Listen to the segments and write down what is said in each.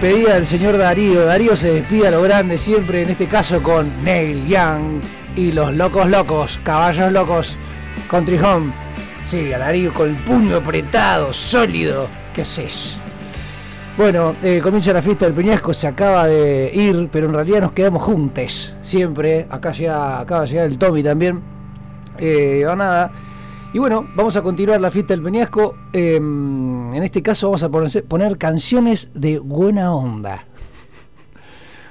despedida del señor Darío. Darío se despide a lo grande siempre, en este caso con Neil Young y los locos locos, caballos locos, Country Home. Sí, a Darío con el puño apretado, sólido. ¿Qué haces? Bueno, eh, comienza la fiesta del Peñasco, se acaba de ir, pero en realidad nos quedamos juntos, siempre. Acá llega, acaba de llegar el Tommy también. Eh, o nada. Y bueno, vamos a continuar la fiesta del Peñasco. Em, en este caso vamos a poner, canciones de buena onda.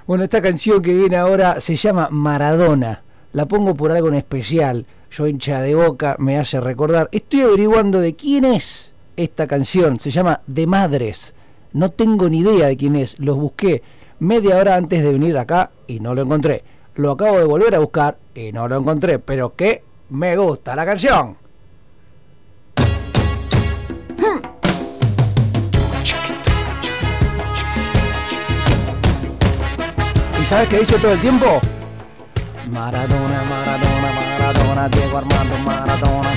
Bueno, esta canción que viene ahora se llama Maradona. La pongo por algo en especial. Yo hincha de boca, me hace recordar. Estoy averiguando de quién es esta canción. Se llama De Madres. No tengo ni idea de quién es. Los busqué media hora antes de venir acá y no lo encontré. Lo acabo de volver a buscar y no lo encontré. Pero que me gusta la canción. ¿Y sabes qué dice todo el tiempo? Maradona, Maradona, Maradona, Diego Armando Maradona.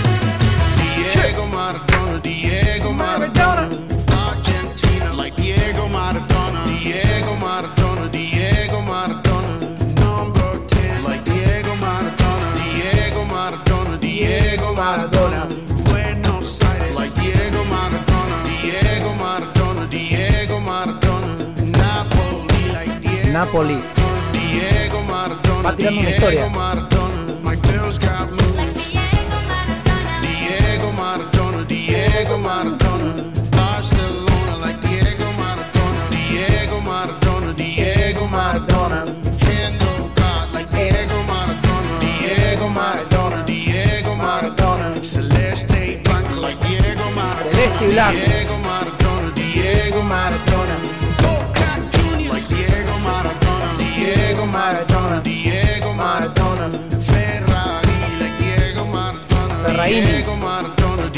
Diego Maradona, Diego Maradona. Argentina like Diego Maradona. Diego Maradona, Diego Maradona. Number 10 like Diego Maradona. Diego Maradona, Diego Maradona. Buenos Aires like Diego Maradona. Diego Maradona, Diego Maradona. Napoli like Diego Napoli. Diego Maradona. Va tirando una historia. Diego Maradona. My girls got moves. Maradona,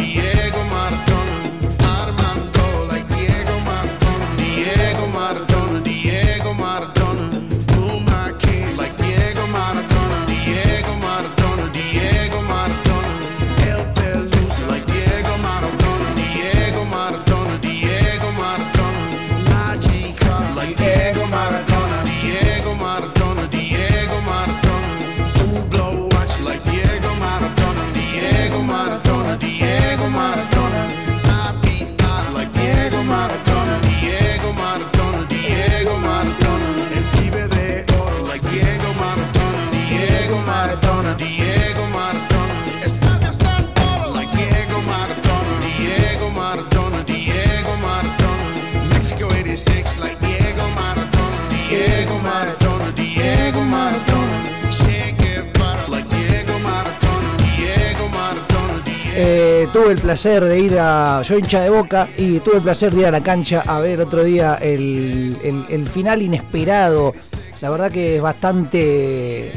tuve el placer de ir a. Yo hincha de boca y tuve el placer de ir a la cancha a ver otro día el, el- final inesperado. La verdad que es bastante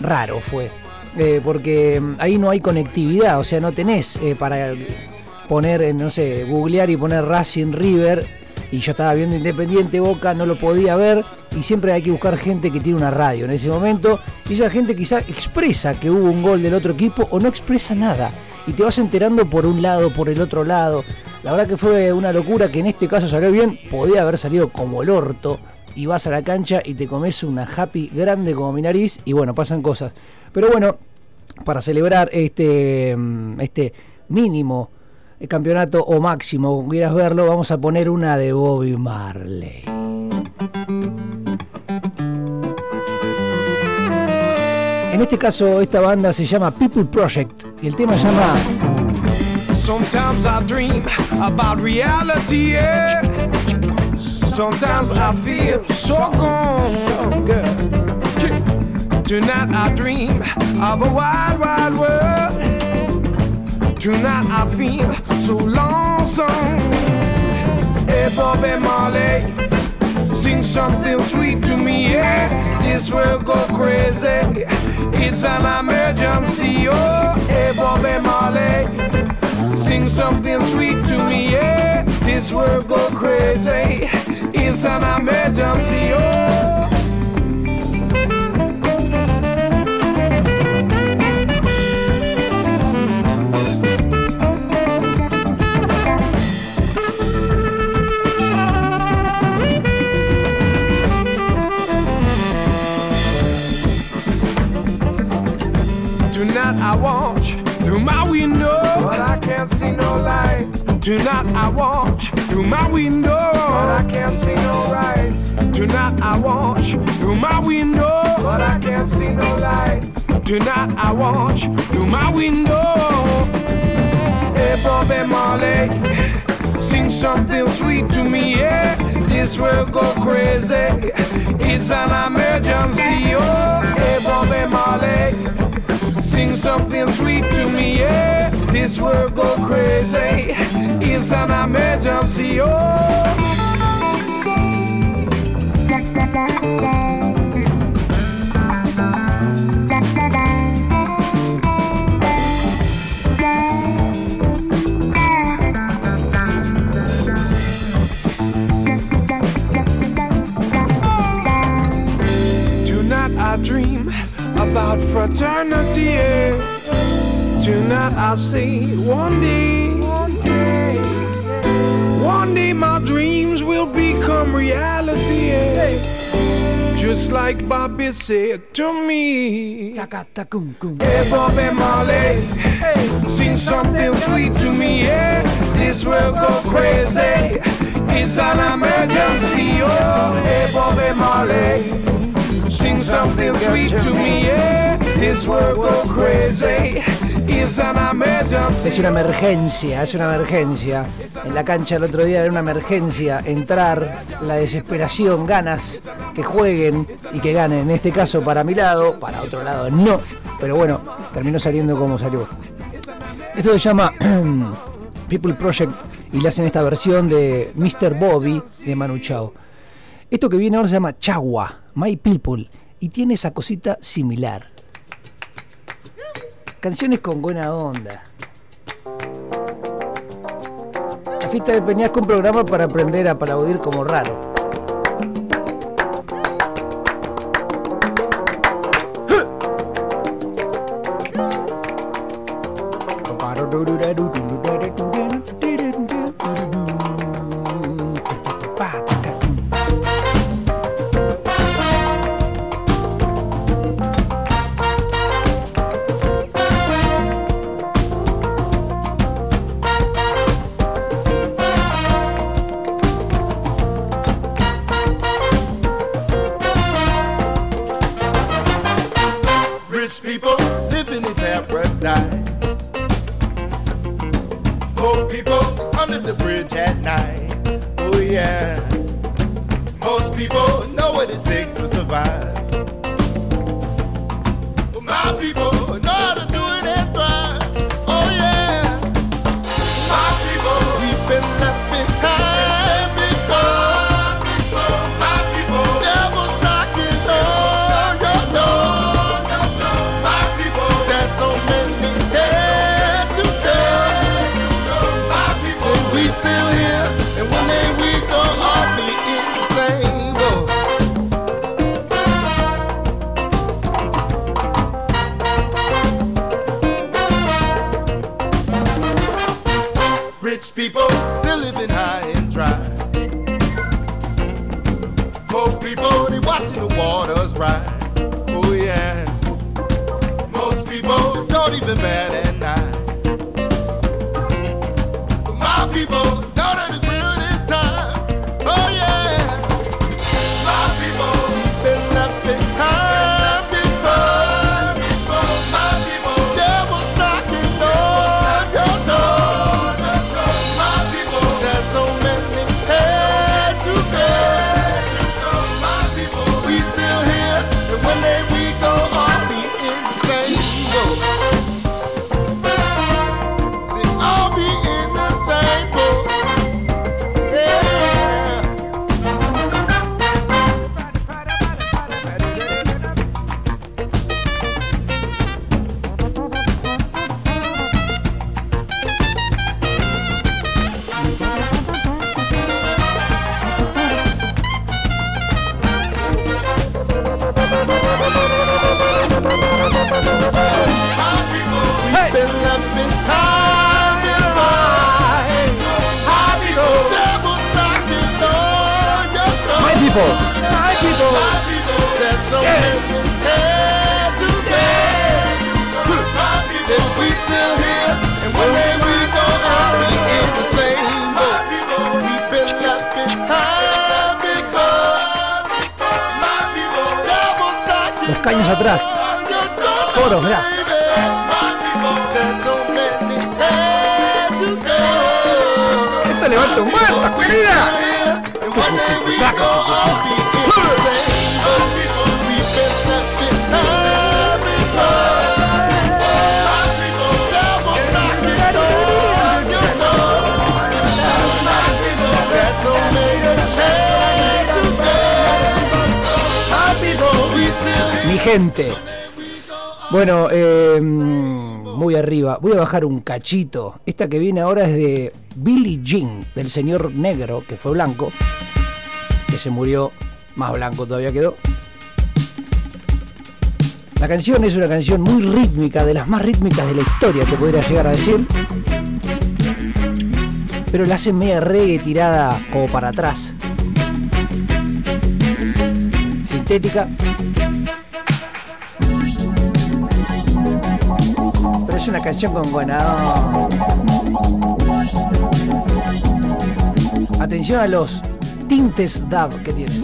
raro fue. Eh, porque mm, ahí no hay conectividad, o sea, no tenés eh, para poner, eh, no sé, googlear y poner Racing River. Y yo estaba viendo Independiente Boca, no lo podía ver. Y siempre hay que buscar gente que tiene una radio en ese momento. Y esa gente quizá expresa que hubo un gol del otro equipo o no expresa nada. Y te vas enterando por un lado, por el otro lado. La verdad que fue una locura que en este caso salió bien. Podía haber salido como el orto. Y vas a la cancha y te comes una happy grande como mi nariz. Y bueno, pasan cosas. Pero bueno, para celebrar este, mm, este mínimo eh, campeonato o máximo, como quieras verlo, vamos a poner una de Bobby Marley. En este caso, esta banda se llama People Project y el tema se llama Sometimes I dream about reality. Sometimes I feel so gone. Tonight I dream of a wide, wide world. Tonight I feel so lonesome. Hey, Bobby Marley, sing something sweet to me, yeah. This world go crazy. It's an emergency, oh. Hey, Bobby Marley, sing something sweet to me, yeah. This world go crazy. It's an emergency, oh. Can't see no light. Tonight I watch through my window, but I can't see no light. Tonight I watch through my window, but I can't see no light. Tonight I watch through my window. Hey, Bobby Marley, sing something sweet to me, yeah. This will go crazy. It's an emergency, oh. Hey, Bobby Marley, sing something sweet to me, yeah. This will go crazy. It's an emergency, oh. Dream about fraternity. Tonight I see one day, one day, one day my dreams will become reality. Just like Bobby said to me. Hey, Bobby Marley, sing something sweet to me, yeah. This will go crazy. It's an emergency, oh. Hey, Bobby Marley, Es una emergencia, es una emergencia. En la cancha el otro día era una emergencia entrar, la desesperación, ganas que jueguen y que ganen. En este caso para mi lado, para otro lado no. Pero bueno, terminó saliendo como salió. Esto se llama People Project y le hacen esta versión de Mr. Bobby de Manu Chao. Esto que viene ahora se llama Chagua, My People, y tiene esa cosita similar. Canciones con buena onda. La fiesta de Peñasco un programa para aprender a aplaudir como raro. people. Los caños atrás. Esto levanta un muerto, querida. Mi gente. Bueno, eh, muy arriba. Voy a bajar un cachito. Esta que viene ahora es de Billie Jean, del señor negro, que fue blanco se murió, más blanco todavía quedó. La canción es una canción muy rítmica, de las más rítmicas de la historia, te podría llegar a decir. Pero la hace media reggae tirada como para atrás. Sintética. Pero es una canción con buena. Atención a los tintes DAB que tiene.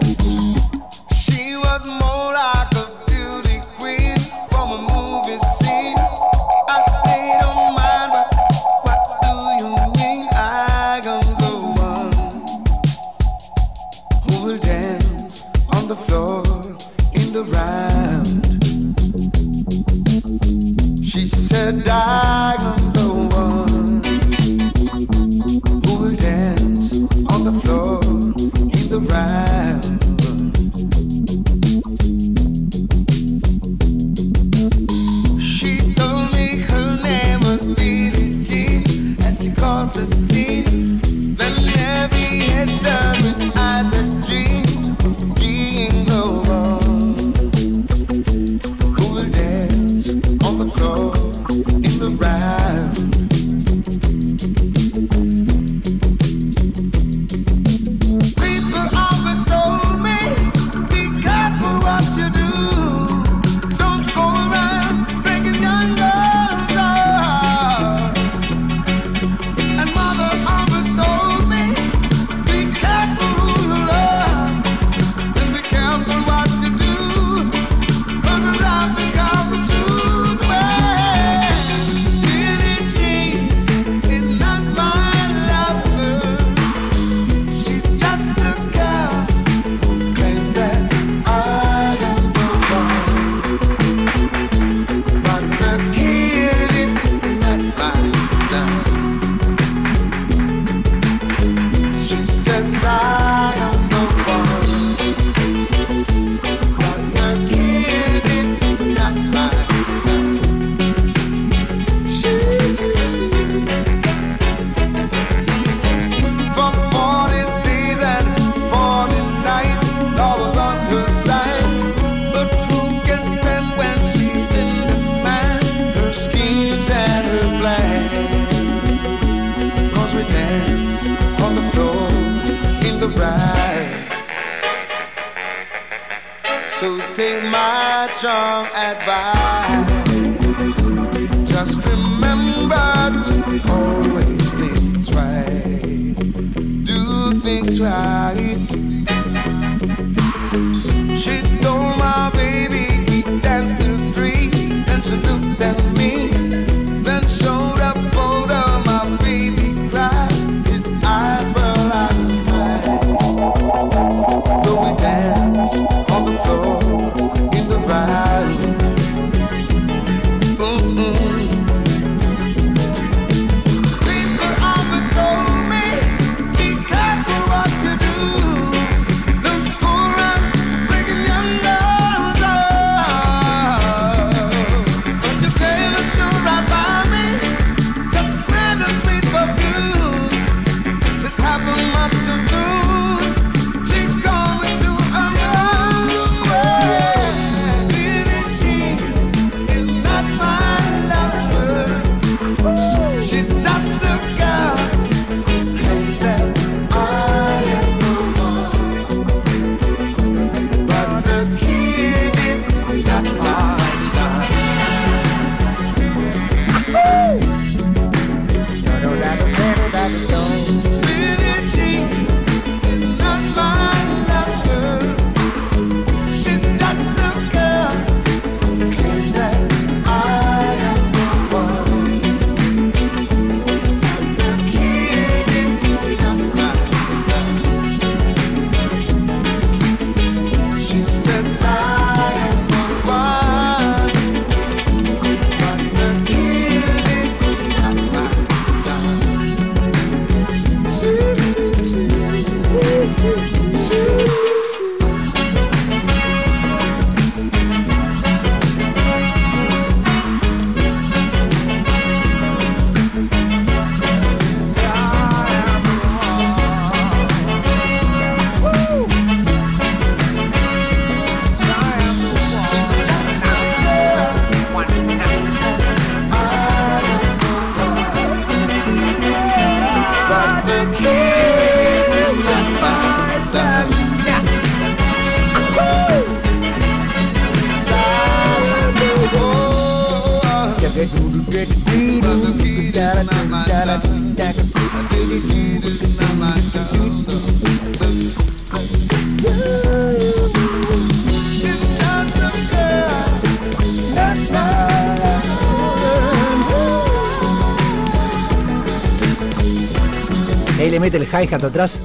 Hi-hat atrás.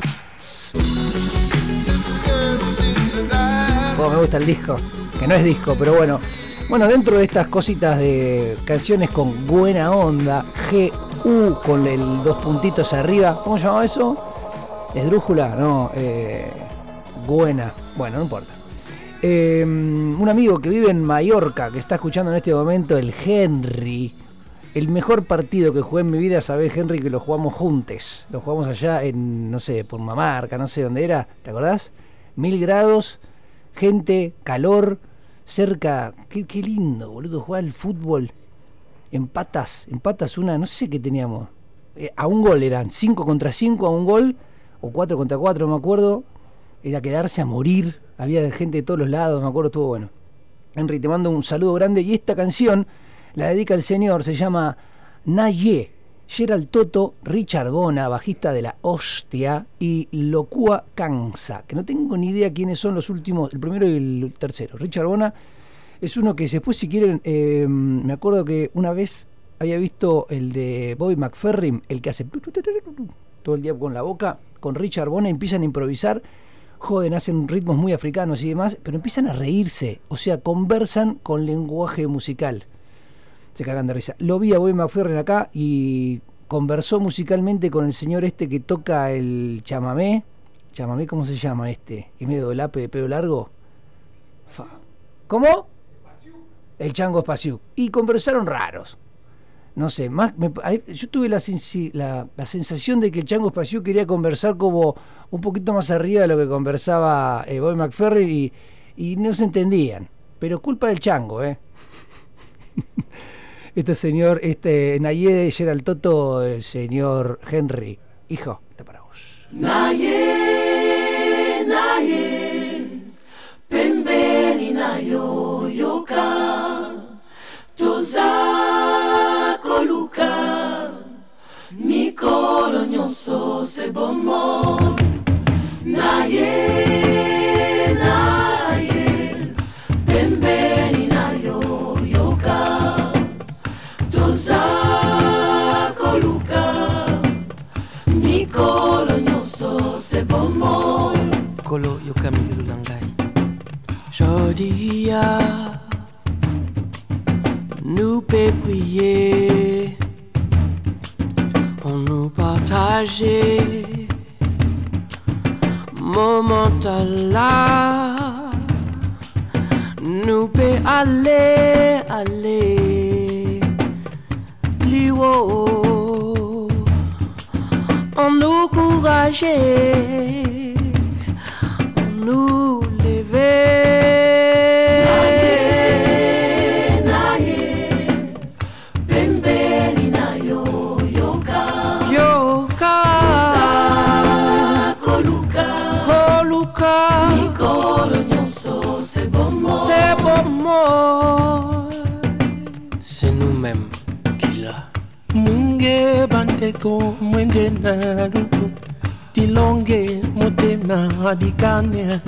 Oh, me gusta el disco. Que no es disco, pero bueno. Bueno, dentro de estas cositas de canciones con buena onda, GU con el dos puntitos arriba, ¿cómo se llamaba eso? ¿Esdrújula? No, eh, buena. Bueno, no importa. Eh, un amigo que vive en Mallorca, que está escuchando en este momento, el Henry. El mejor partido que jugué en mi vida, sabés, Henry, que lo jugamos juntos. Lo jugamos allá en, no sé, por Mamarca, no sé dónde era. ¿Te acordás? Mil grados, gente, calor, cerca. Qué, qué lindo, boludo, jugar al fútbol. Empatas, empatas una, no sé qué teníamos. Eh, a un gol eran, 5 contra 5 a un gol, o 4 contra 4, no me acuerdo. Era quedarse a morir. Había gente de todos los lados, me acuerdo, estuvo bueno. Henry, te mando un saludo grande. Y esta canción la dedica el señor, se llama Naye. Gerald Toto, Richard Bona, bajista de la Hostia, y Locua Cansa, que no tengo ni idea quiénes son los últimos, el primero y el tercero. Richard Bona es uno que después, si quieren, eh, me acuerdo que una vez había visto el de Bobby McFerrin, el que hace todo el día con la boca, con Richard Bona, empiezan a improvisar, joden, hacen ritmos muy africanos y demás, pero empiezan a reírse, o sea, conversan con lenguaje musical se cagan de risa. Lo vi a Bobby McFerrin acá y conversó musicalmente con el señor este que toca el chamamé. Chamamé, ¿cómo se llama este? Que medio del ape de pelo largo. Fa. ¿Cómo? El chango espacio. Y conversaron raros. No sé, más me- yo tuve la, sensi- la, la sensación de que el chango espacio quería conversar como un poquito más arriba de lo que conversaba eh, Bobby McFerrin y, y no se entendían. Pero culpa del chango, ¿eh? este señor, este Nayede, Gerald Toto, el señor Henry. Hijo, está para vos. naye naye pembeni nayo yoka toza koluka mikolo nyonso sebomo naye naye kolo yoka milulu na ngai jodia nous peut on nous partager moment à la nous peut aller aller plus haut on nous encourager on nous lever naye pembeni nayo yoka yoka koluka koluka mikolo nyonso sebomo c'est bon mot c'est nous-mêmes qui l'a mwinge bandeko mwende na luku tilonge motema adikane.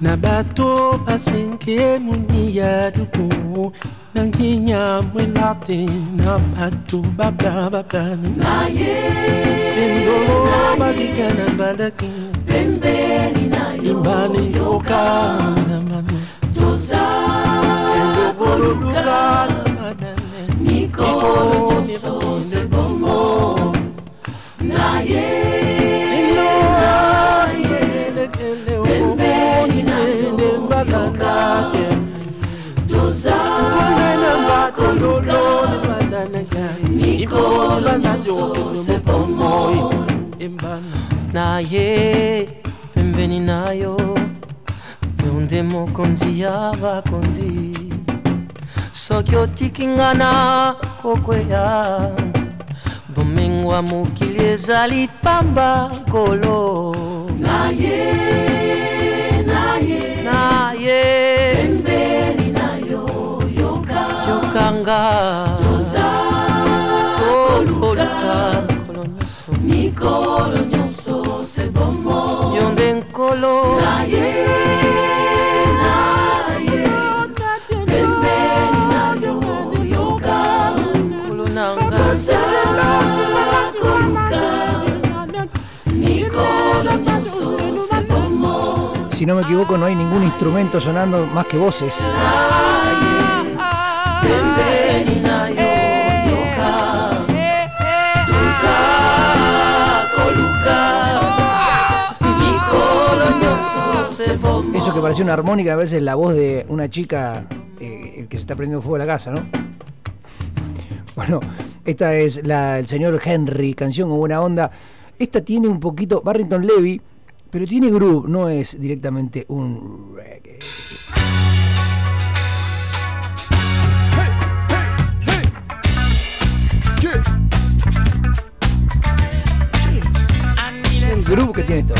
Na bato basenkemuni ya duku na nkinya mwelate na bato bablabablan endolo badikana balaki limbani yoka nyonso mpo moi na ye pembeni na yo yo nde mokonzi ya bakonzi. Soki otiki nga na kokweya bomengwa mokili ezali pamba nkolo. Na ye na ye na ye pembeni na yo yoka. yokanga. Bon mot Yonden Colo Si no me equivoco no hay ningún instrumento sonando más que voces. Eso que parecía una armónica, a veces la voz de una chica eh, que se está prendiendo fuego a la casa, ¿no? Bueno, esta es la, el señor Henry, canción con buena onda. Esta tiene un poquito Barrington Levy, pero tiene groove, no es directamente un reggae. Groove que tiene esto.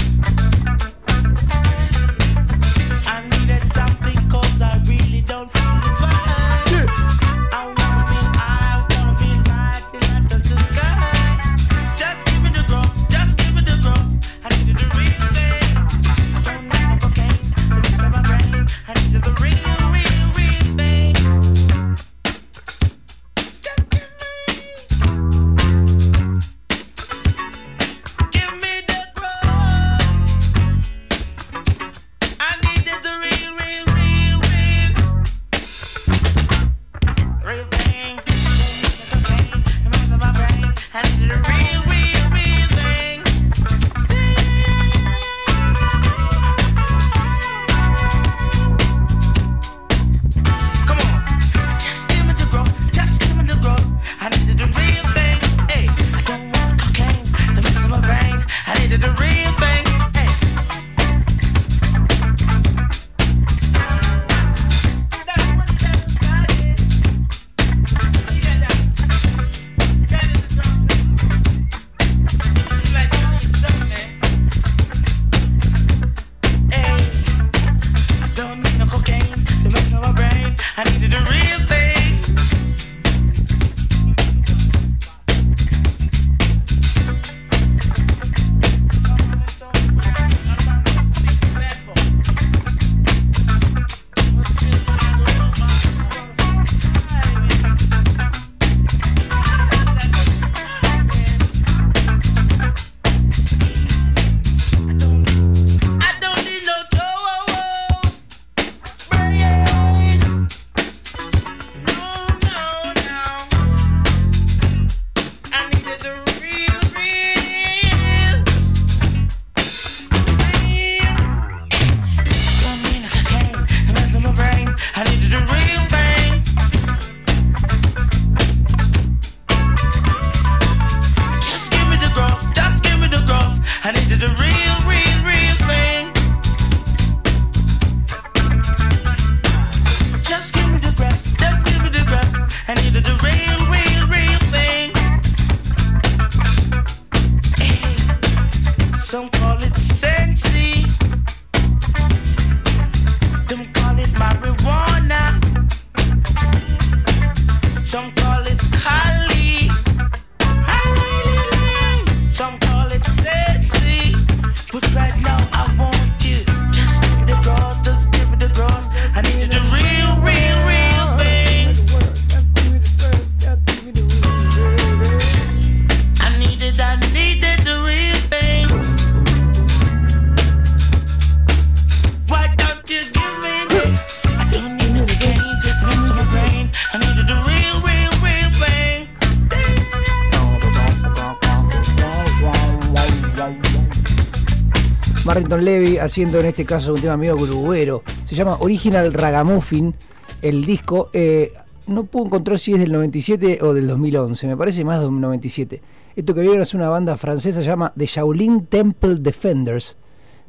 haciendo en este caso un tema medio grubero. Se llama Original Ragamuffin, el disco. Eh, no puedo encontrar si es del 97 o del 2011, me parece más del 97. Esto que vieron es una banda francesa, se llama The Shaolin Temple Defenders.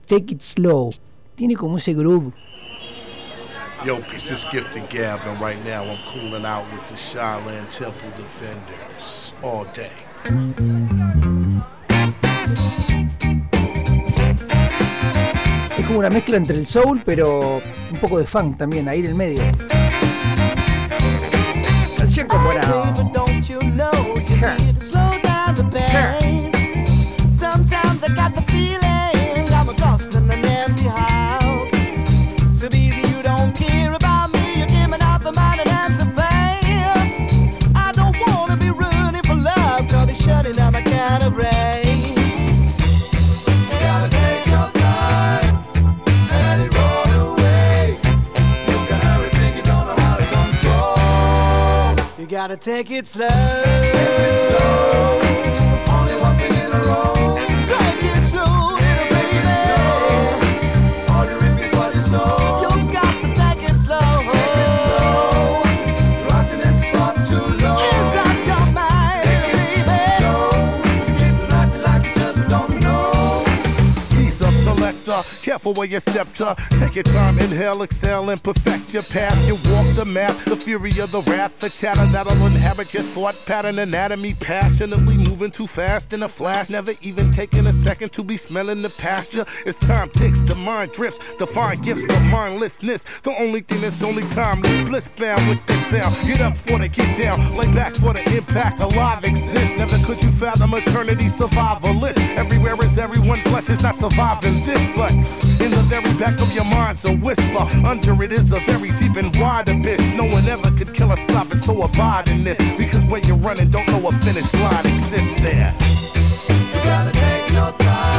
Take It Slow. Tiene como ese groove. Yo, it's this gifted Gab, and right now I'm cooling out with the Shaolin Temple Defenders all day. como una mezcla entre el soul, pero un poco de funk también, ahí en el medio. Gotta take it slow. Take it slow. Only walking in a row. Careful where you step to. Take your time, inhale, exhale, and perfect your path. You walk the map, the fury of the wrath, the chatter that'll inhabit your thought pattern, anatomy. Passionately moving too fast in a flash, never even taking a second to be smelling the pasture. As time ticks, the mind drifts, divine gifts, but mindlessness. The only thing that's only timeless, bliss bound with this sound. Get up for the get down, lay back for the impact. Alive exists, never could you fathom eternity survivalist. Everywhere is everyone, flesh is not surviving this, but in the very back of your mind's a whisper. Under it is a very deep and wide abyss. No one ever could kill or stop it, so abide in this. Because where you're running, don't know a finish line exists there. You gotta take your time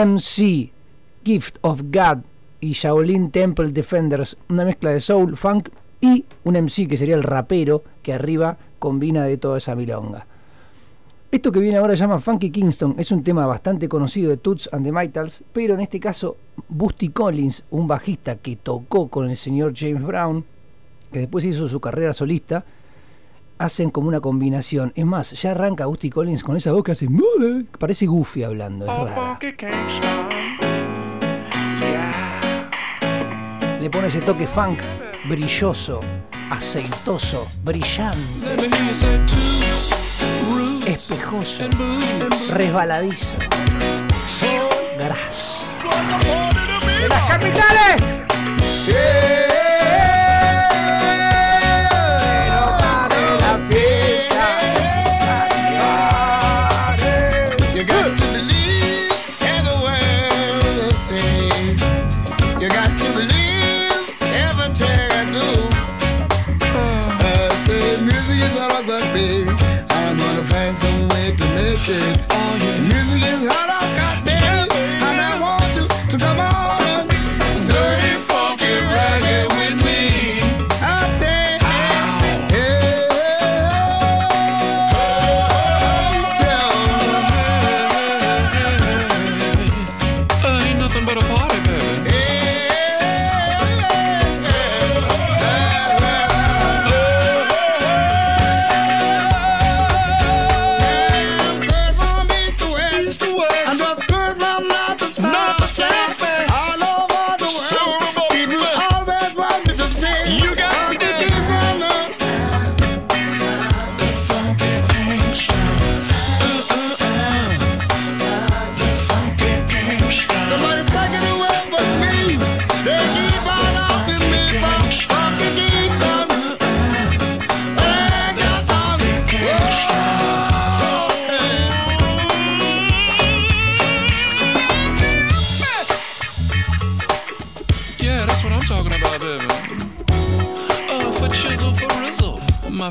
MC, Gift of God y Shaolin Temple Defenders, una mezcla de soul, funk y un MC que sería el rapero que arriba combina de toda esa milonga. Esto que viene ahora se llama Funky Kingston, es un tema bastante conocido de Toots and the Maytals, pero en este caso Busty Collins, un bajista que tocó con el señor James Brown, que después hizo su carrera solista, hacen como una combinación. Es más, ya arranca Busty Collins con esa voz que hace... Parece Goofy hablando, es rara. Le pone ese toque funk brilloso, aceitoso, brillante, espejoso, resbaladizo. Garage. ¡De las capitales!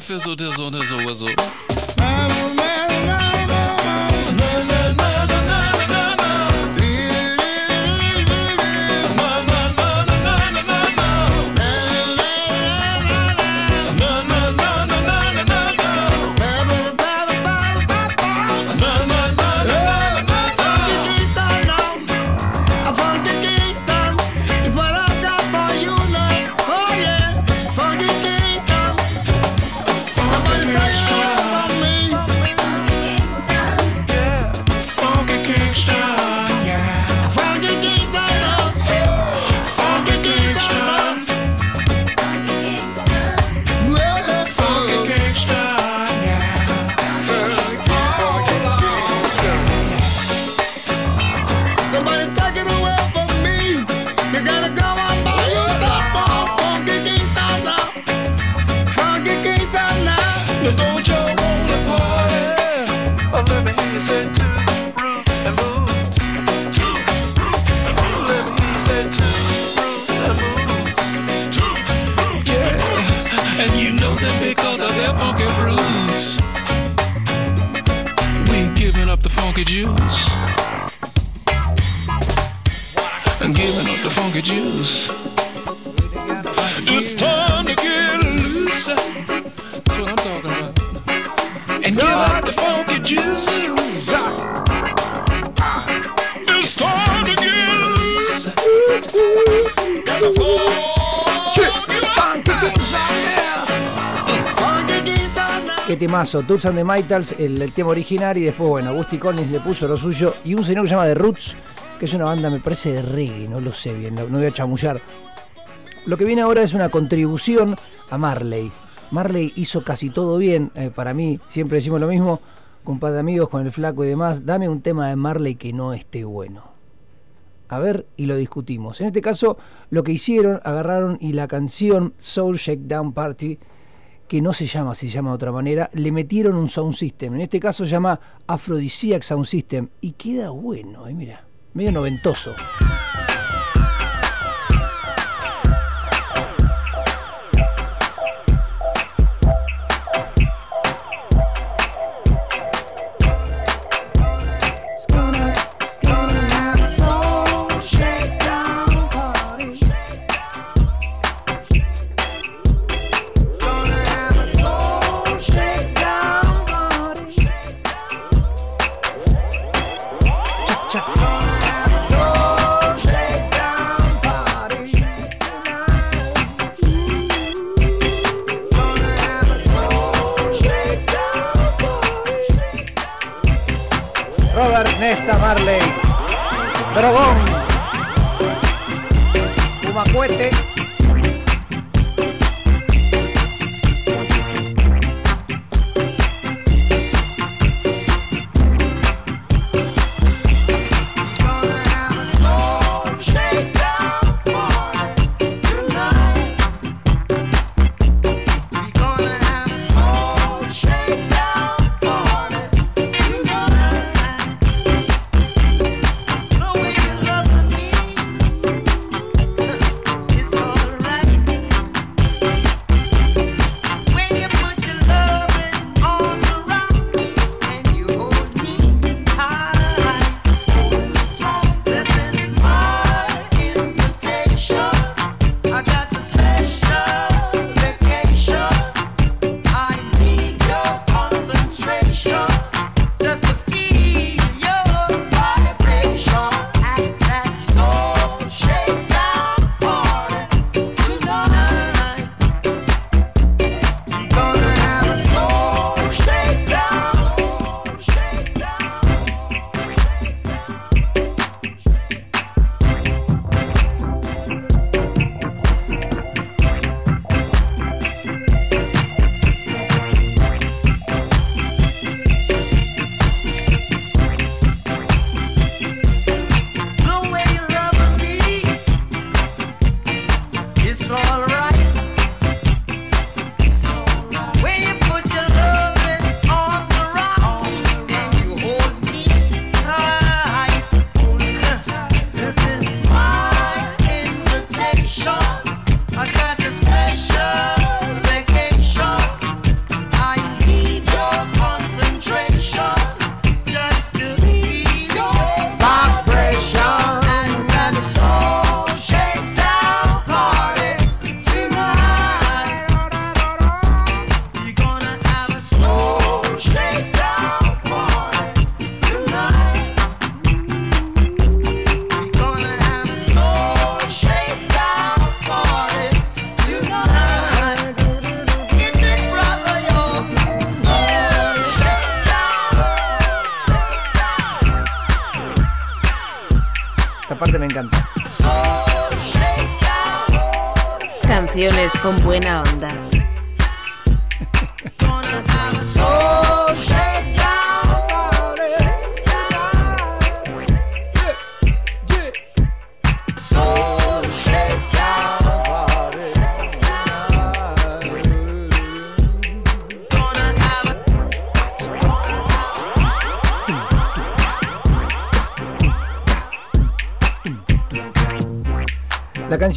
für so, so eine, so, so. Temazo, Toots and the Maytals, el, tema original y después, bueno, Agusty Collins le puso lo suyo y un señor que se llama The Roots, que es una banda, me parece, de reggae, no lo sé bien, no, no voy a chamullar. Lo que viene ahora es una contribución a Marley. Marley hizo casi todo bien, eh, para mí, siempre decimos lo mismo, con de amigos, con el flaco y demás, dame un tema de Marley que no esté bueno. A ver, y lo discutimos. En este caso, lo que hicieron, agarraron y la canción Soul Shakedown Party, que no se llama, se llama de otra manera, le metieron un sound system. En este caso se llama Aphrodisiac Sound System. Y queda bueno, eh, mira, medio noventoso. Nesta Marley. Dragón. Fumacuete.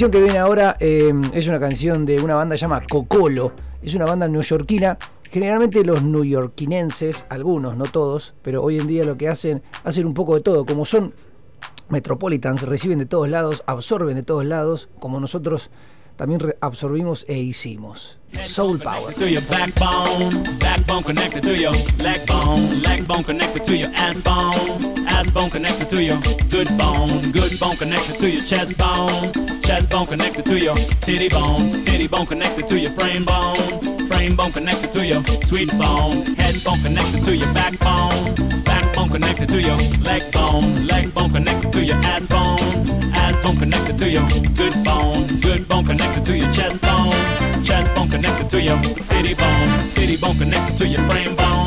Canción que viene ahora eh, es una canción de una banda llamada Cocolo. Es una banda neoyorquina. Generalmente los neoyorquinenses, algunos, no todos, pero hoy en día lo que hacen, hacen un poco de todo. Como son metropolitans, reciben de todos lados, absorben de todos lados, como nosotros también absorbimos e hicimos. Soul Power. to your backbone, backbone connected to your leg bone, leg bone connected to your ass bone, ass bone connected to your good bone, good bone connected to your chest bone, chest bone connected to your titty bone, titty bone connected to your frame bone, frame bone connected to your sweet bone, head bone connected to your backbone, backbone connected to your leg bone, leg bone connected to your ass bone, ass bone connected to your good bone, good bone connected to your chest bone, chest bone connected to your titty bone, titty bone connected to your frame bone,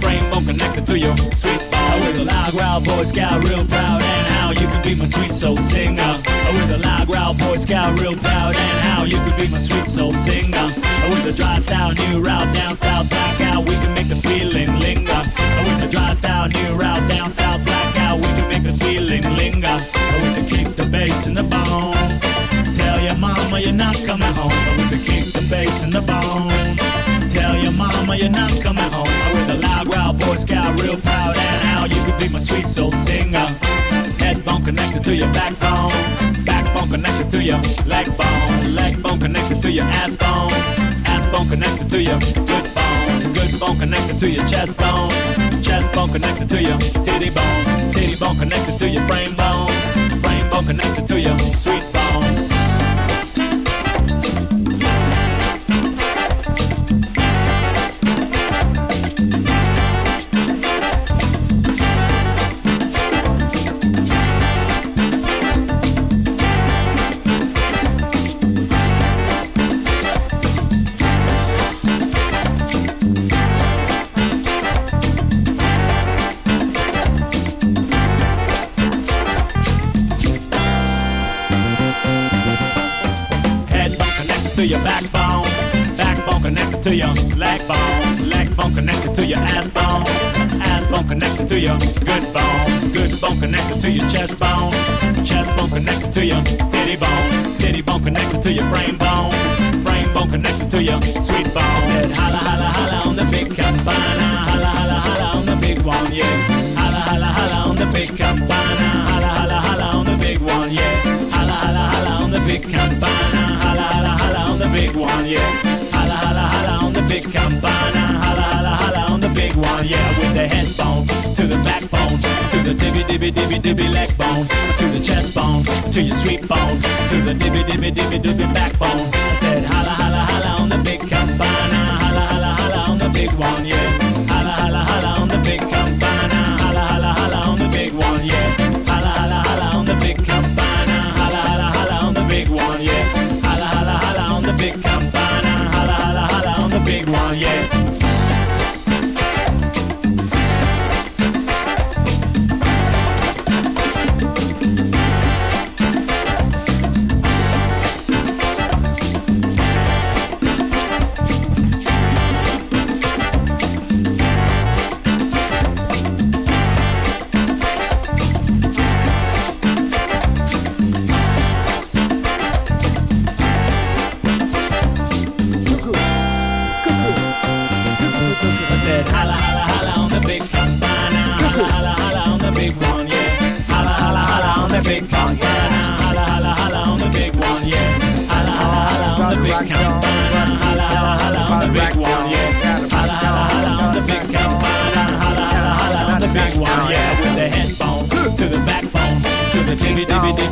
frame bone connected to your sweet bone. With a loud growl, boy scout, real proud, and how you could be my sweet soul singer. With a loud growl, boy scout, real proud, and how you could be my sweet soul singer. With a dry style, new route down south, black out, we can make the feeling linger. With a dry style, new route down south, black out, we can make the feeling linger. With the kick, the bass, and the bone. Your mama you're not coming home. I with the kick, the bass, and the bone. Tell your mama you're not coming home. With a loud growl, boy scout, real proud, and how you could be my sweet soul singer. Head bone connected to your backbone, backbone connected to your leg bone, leg bone connected to your ass bone, ass bone connected to your good bone, good bone connected to your chest bone, chest bone connected to your titty bone, titty bone connected to your frame bone, frame bone connected to your sweet bone. To your leg bone. Leg bone connected to your ass bone. Ass bone connected to your good bone. Good bone connected to your chest bone. Chest bone connected to your titty bone. Titty bone connected to your brain bone. Brain bone connected to your sweet bone. I said holla holla holla on the big campana. Holla holla holla on the big one, yeah. Holla holla holla on the big campana. Holla holla holla on the big one, yeah. Holla holla holla on the big campana. Holla holla holla on the big one, yeah. Big campana. Holla holla holla on the big one, yeah. With the head bone to the backbone, to the dibby dibby dibby dibby leg bone, to the chest bone, to your sweet bone, to the dibby dibby dibby dibby backbone. I said holla holla holla on the big campana. Holla holla holla on the big one, yeah.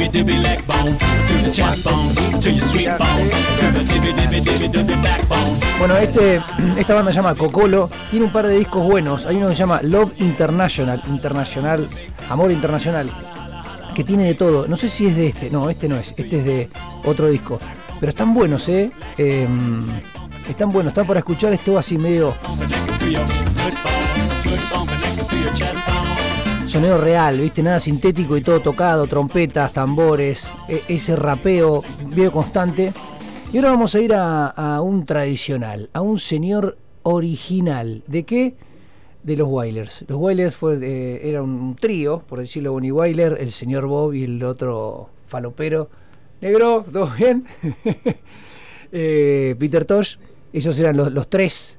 Dibby dibby dibby dibby leg bone, to the chest bone, to your sweet bone, to the dibby dibby dibby dibby backbone. Bueno, este, esta banda se llama Cocolo, tiene un par de discos buenos. Hay uno que se llama Love International, Internacional, Amor Internacional, que tiene de todo. No sé si es de este, no, este no es, este es de otro disco. Pero están buenos, ¿eh? Eh, están buenos, están para escuchar esto así medio sonido real, ¿viste? Nada sintético y todo tocado, trompetas, tambores, e- ese rapeo bien constante. Y ahora vamos a ir a, a un tradicional, a un señor original. ¿De qué? De los Wailers. Los Wailers fue, eh, era un trío, por decirlo, Bonnie Wailer, el señor Bob y el otro falopero, Negro, ¿todo bien? Eh, Peter Tosh, ellos eran los, los tres.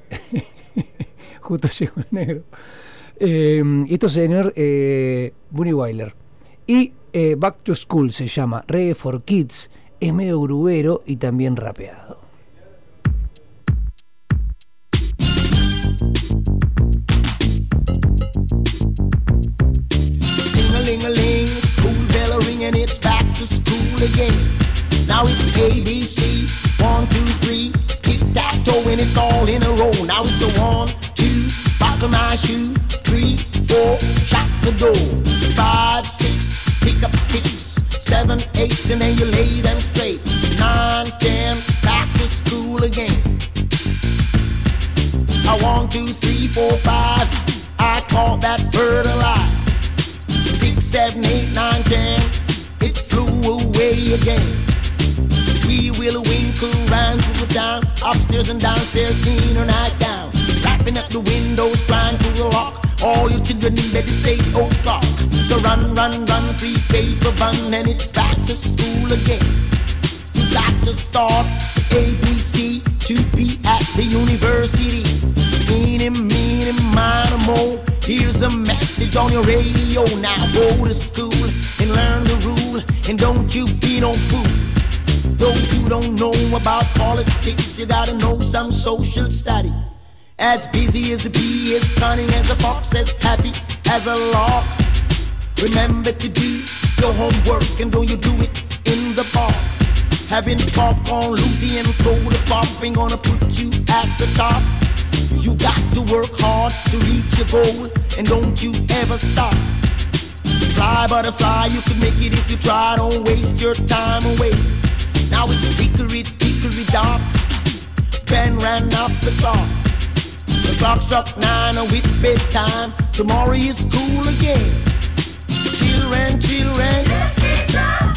Justo llegó el negro. Eh, esto señor eh, Bunny Wyler. Y eh, Back to School se llama Reggae for Kids. Es medio grubero y también rapeado. Now it's one, two, three, and it's all in a row. Now it's one, two, my shoe, three, four, shut the door, five, six, pick up sticks, seven, eight, and then you lay them straight. Nine, ten, back to school again. I one, two, three, four, five. I call that bird alive. Six, seven, eight, nine, ten. It flew away again. We will winkle round the down, upstairs and downstairs, in or night down. Rapping at the windows, trying to lock all your children in bed. It's eight o'clock. Oh, so run, run, run, free paper bun, and it's back to school again. You got to start ABC to be at the university. Eeny, meeny, miny. Here's a message on your radio. Now go to school and learn the rule. And don't you be no fool. Though you don't know about politics, you gotta know some social study. As busy as a bee, as cunning as a fox, as happy as a lark. Remember to do your homework and don't you do it in the park. Having popcorn, Lucy and soda pop ain't gonna put you at the top. You got to work hard to reach your goal and don't you ever stop. Fly butterfly, you can make it if you try. Don't waste your time away. Now it's hickory dickory dock. Ben ran up the clock. Clock struck nine, oh it's bedtime. Tomorrow is school again. Children, children,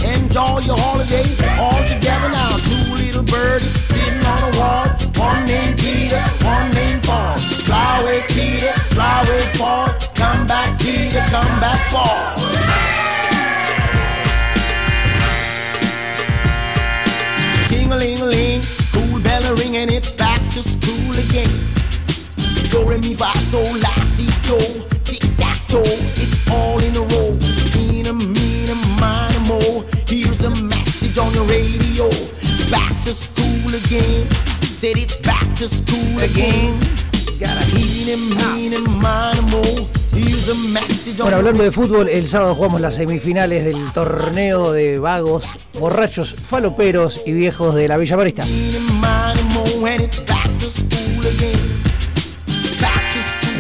enjoy your holidays all together now. Two little birdies sitting on a wall. One named Peter, one named Paul. Fly away, Peter, fly away, Paul. Come back, Peter, come back, Paul. Ting-a-ling-a-ling, school bell a ring it's back to school again. Do re mi fa sol la ti do, tic tac toe, it's all in a row. Mean a mean a mine a mo. Here's a message on your radio. Back to school again. Said it's back to school again. Gotta mean a mean a mine a mo. Here's a message on Bueno, hablando de fútbol, el sábado jugamos las semifinales del torneo de vagos, borrachos, faloperos y viejos de la Villa Marista.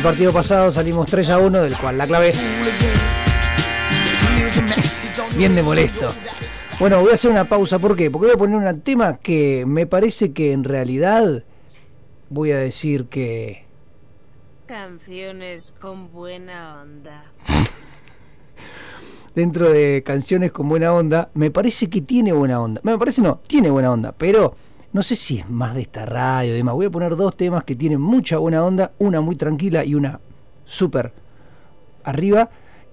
Partido pasado salimos 3 a 1, del cual la clave bien de molesto. Bueno, voy a hacer una pausa, ¿por qué? Porque voy a poner un tema que me parece que en realidad voy a decir que Canciones con buena onda. dentro de canciones con buena onda, me parece que tiene buena onda. Me parece no, tiene buena onda, pero no sé si es más de esta radio y demás. Voy a poner dos temas que tienen mucha buena onda, una muy tranquila y una súper arriba,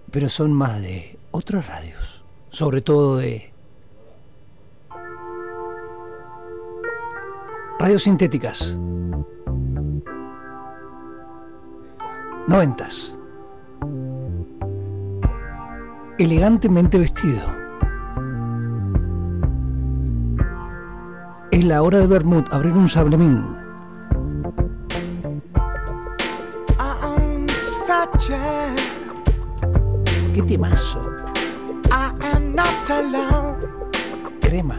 pero son más de otras radios, sobre todo de radios sintéticas. Noventas. Elegantemente vestido. Es la hora de Bermud abrir un sablemín. ¿Qué temazo? I am not alone. Crema.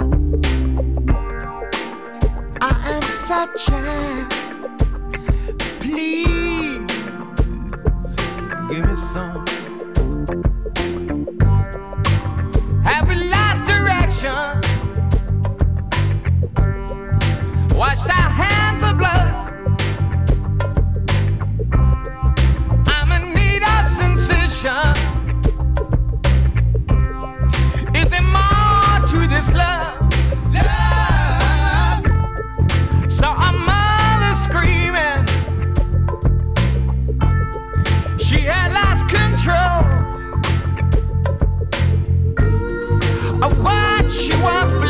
I am such a, please give me some. Have we lost direction? washed our hands of blood. I'm in need of sensation. Is more to this love? A mother screaming. She had lost control what she.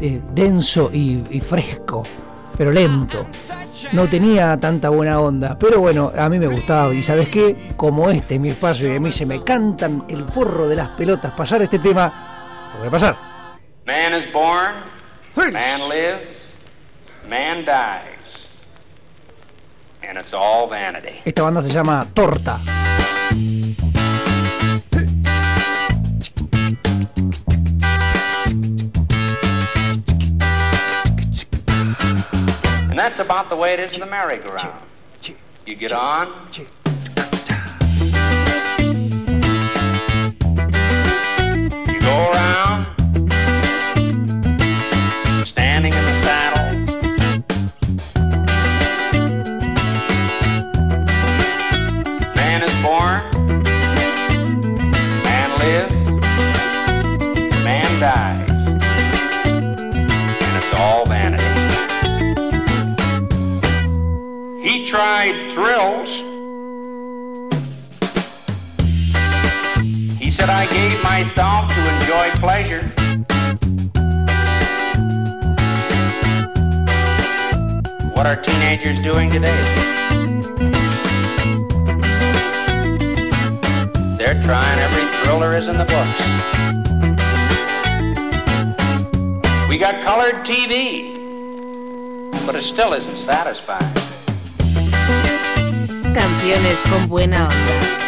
Eh, denso y, fresco, pero lento. No tenía tanta buena onda, pero bueno, a mí me gustaba. Y sabes qué, como este es mi espacio y a mí se me cantan el forro de las pelotas, pasar este tema, lo voy a pasar. Man man lives, man dies. And it's all vanity. Esta banda se llama Torta. that's about the way it is in the merry-go-round. You get on, still isn't satisfying. Canciones con buena onda.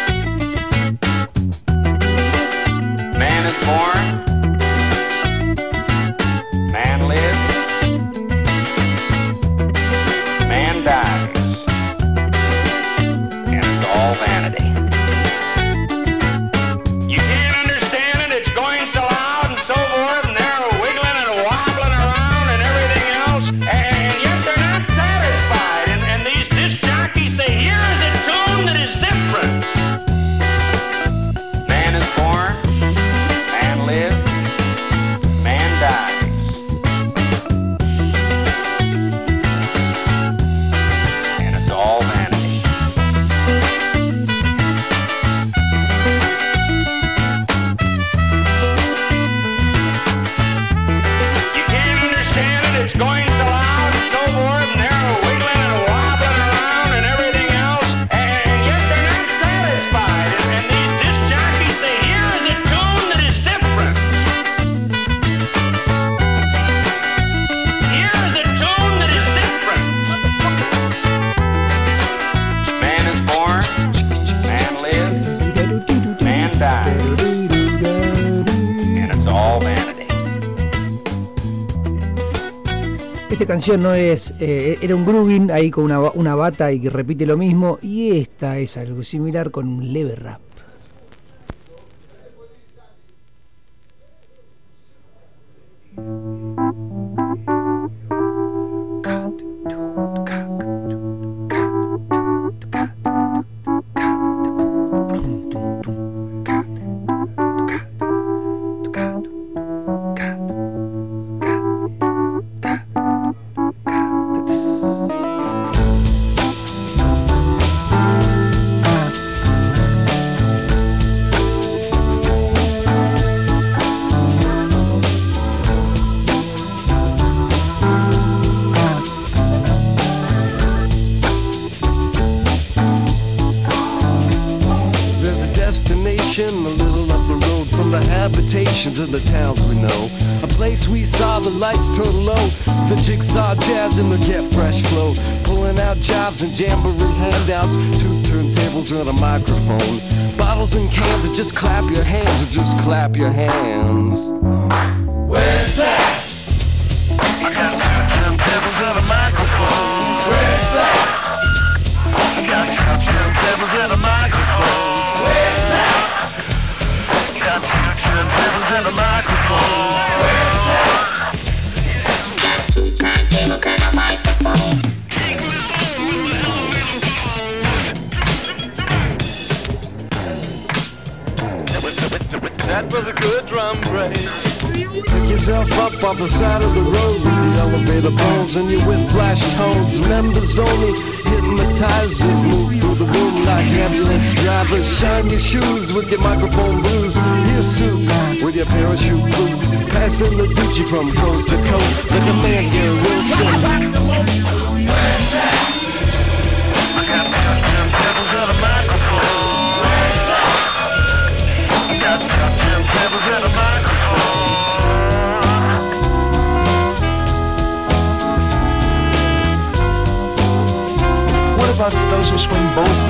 no es. Eh, era un grooving ahí con una, una bata y que repite lo mismo. Y esta es algo similar con un leve rap. clap your hands. shoes with your microphone blues. Your suits with your parachute boots. Passing the Gucci from coast to coast like a man Gary Wilson. Where's that? I got a microphone. I got a microphone. about those who swing both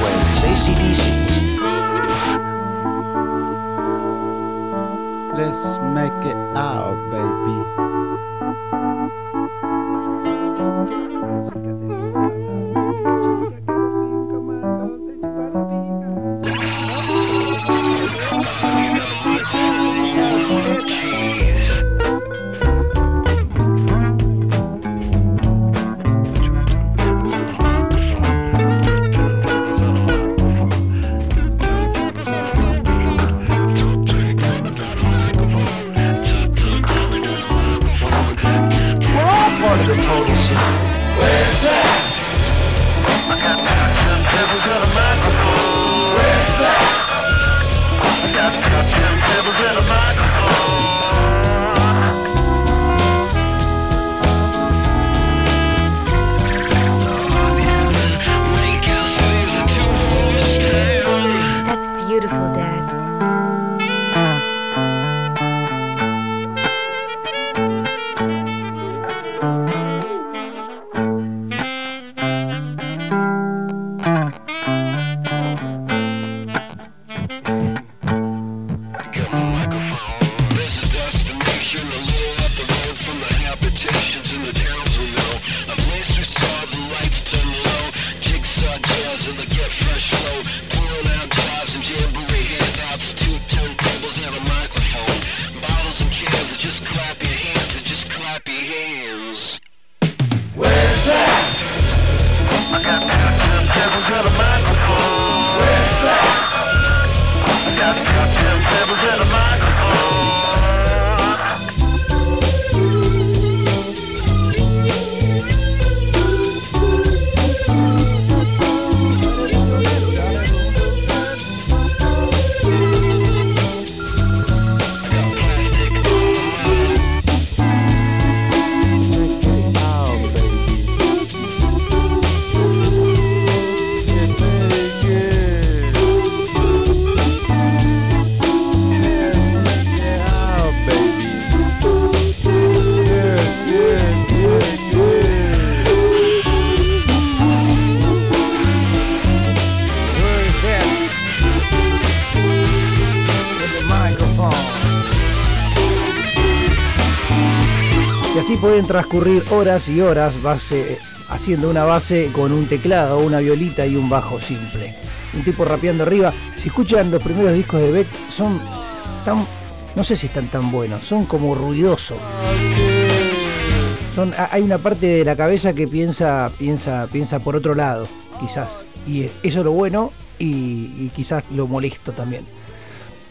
transcurrir horas y horas base, haciendo una base con un teclado, una violita y un bajo simple. Un tipo rapeando arriba. Si escuchan los primeros discos de Beck, son tan. No sé si están tan buenos, son como ruidosos. Son, ha- hay una parte de la cabeza que piensa, piensa, piensa por otro lado, quizás. Y eso es lo bueno y, quizás lo molesto también.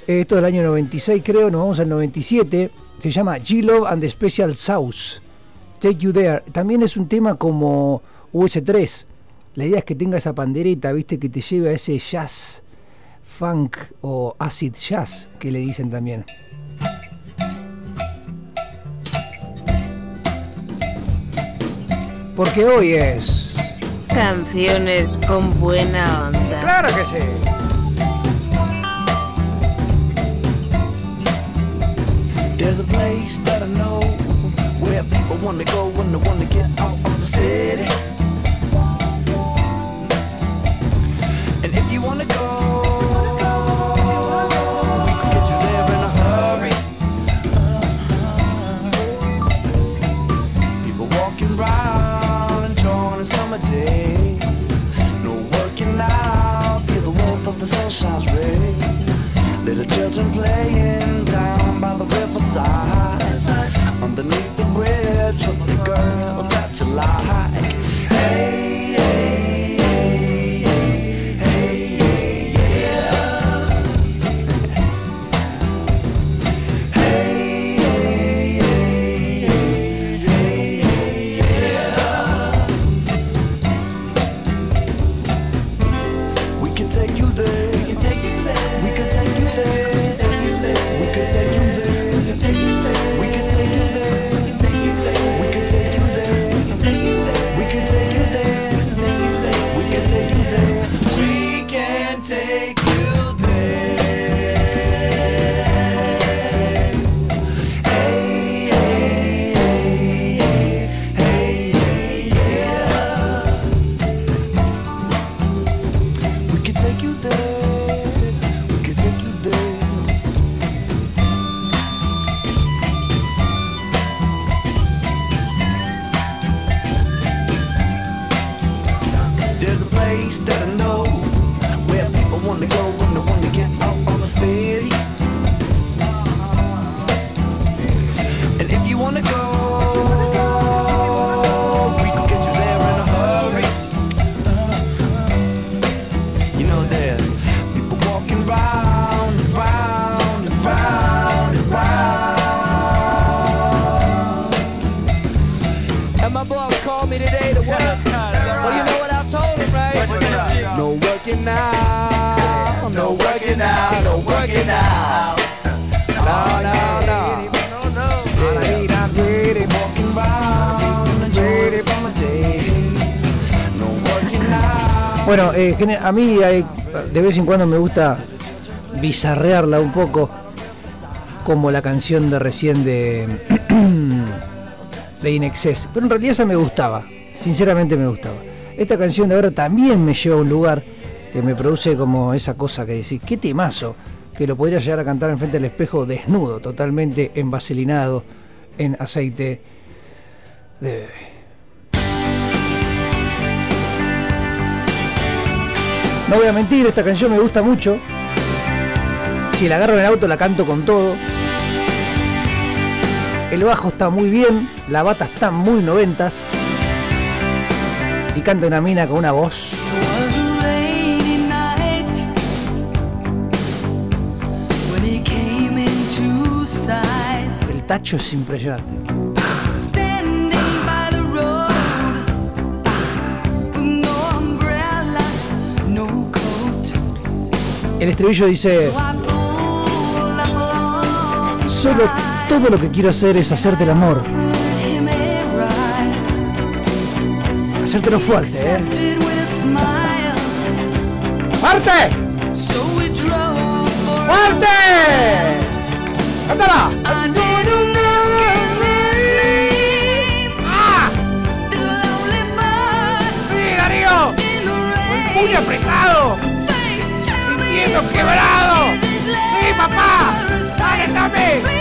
Esto del año 96 creo, nos vamos al 97. Se llama G-Love and the Special Sauce. Take You There. También es un tema como US3. La idea es que tenga esa pandereta, viste, que te lleve a ese jazz, funk o acid jazz, que le dicen también. Porque hoy es... Canciones con buena onda. Claro que sí. There's a place that I know where people wanna go when they wanna get out of the city. And if you wanna go, we can get you there in a hurry. People walking round enjoying summer days. No working out, feel the warmth of the sunshine's rays. Little children playing down by the riverside. Underneath çabuk a mí de vez en cuando me gusta bizarrearla un poco, como la canción de recién de, de In Excess. Pero en realidad esa me gustaba, sinceramente me gustaba. Esta canción de ahora también me lleva a un lugar que me produce como esa cosa que decir, qué temazo, que lo podría llegar a cantar enfrente del espejo desnudo, totalmente envaselinado en aceite de bebé. No voy a mentir, esta canción me gusta mucho. Si la agarro en el auto la canto con todo. El bajo está muy bien, la bata está muy noventas. Y canta una mina con una voz. El tacho es impresionante. El estribillo dice, solo todo lo que quiero hacer es hacerte el amor. Hacértelo fuerte, ¿eh? ¡Fuerte! ¡Fuerte! ¡Cántala! ¡Quebrados! ¡Sí, papá! ¡Dale, Sammy!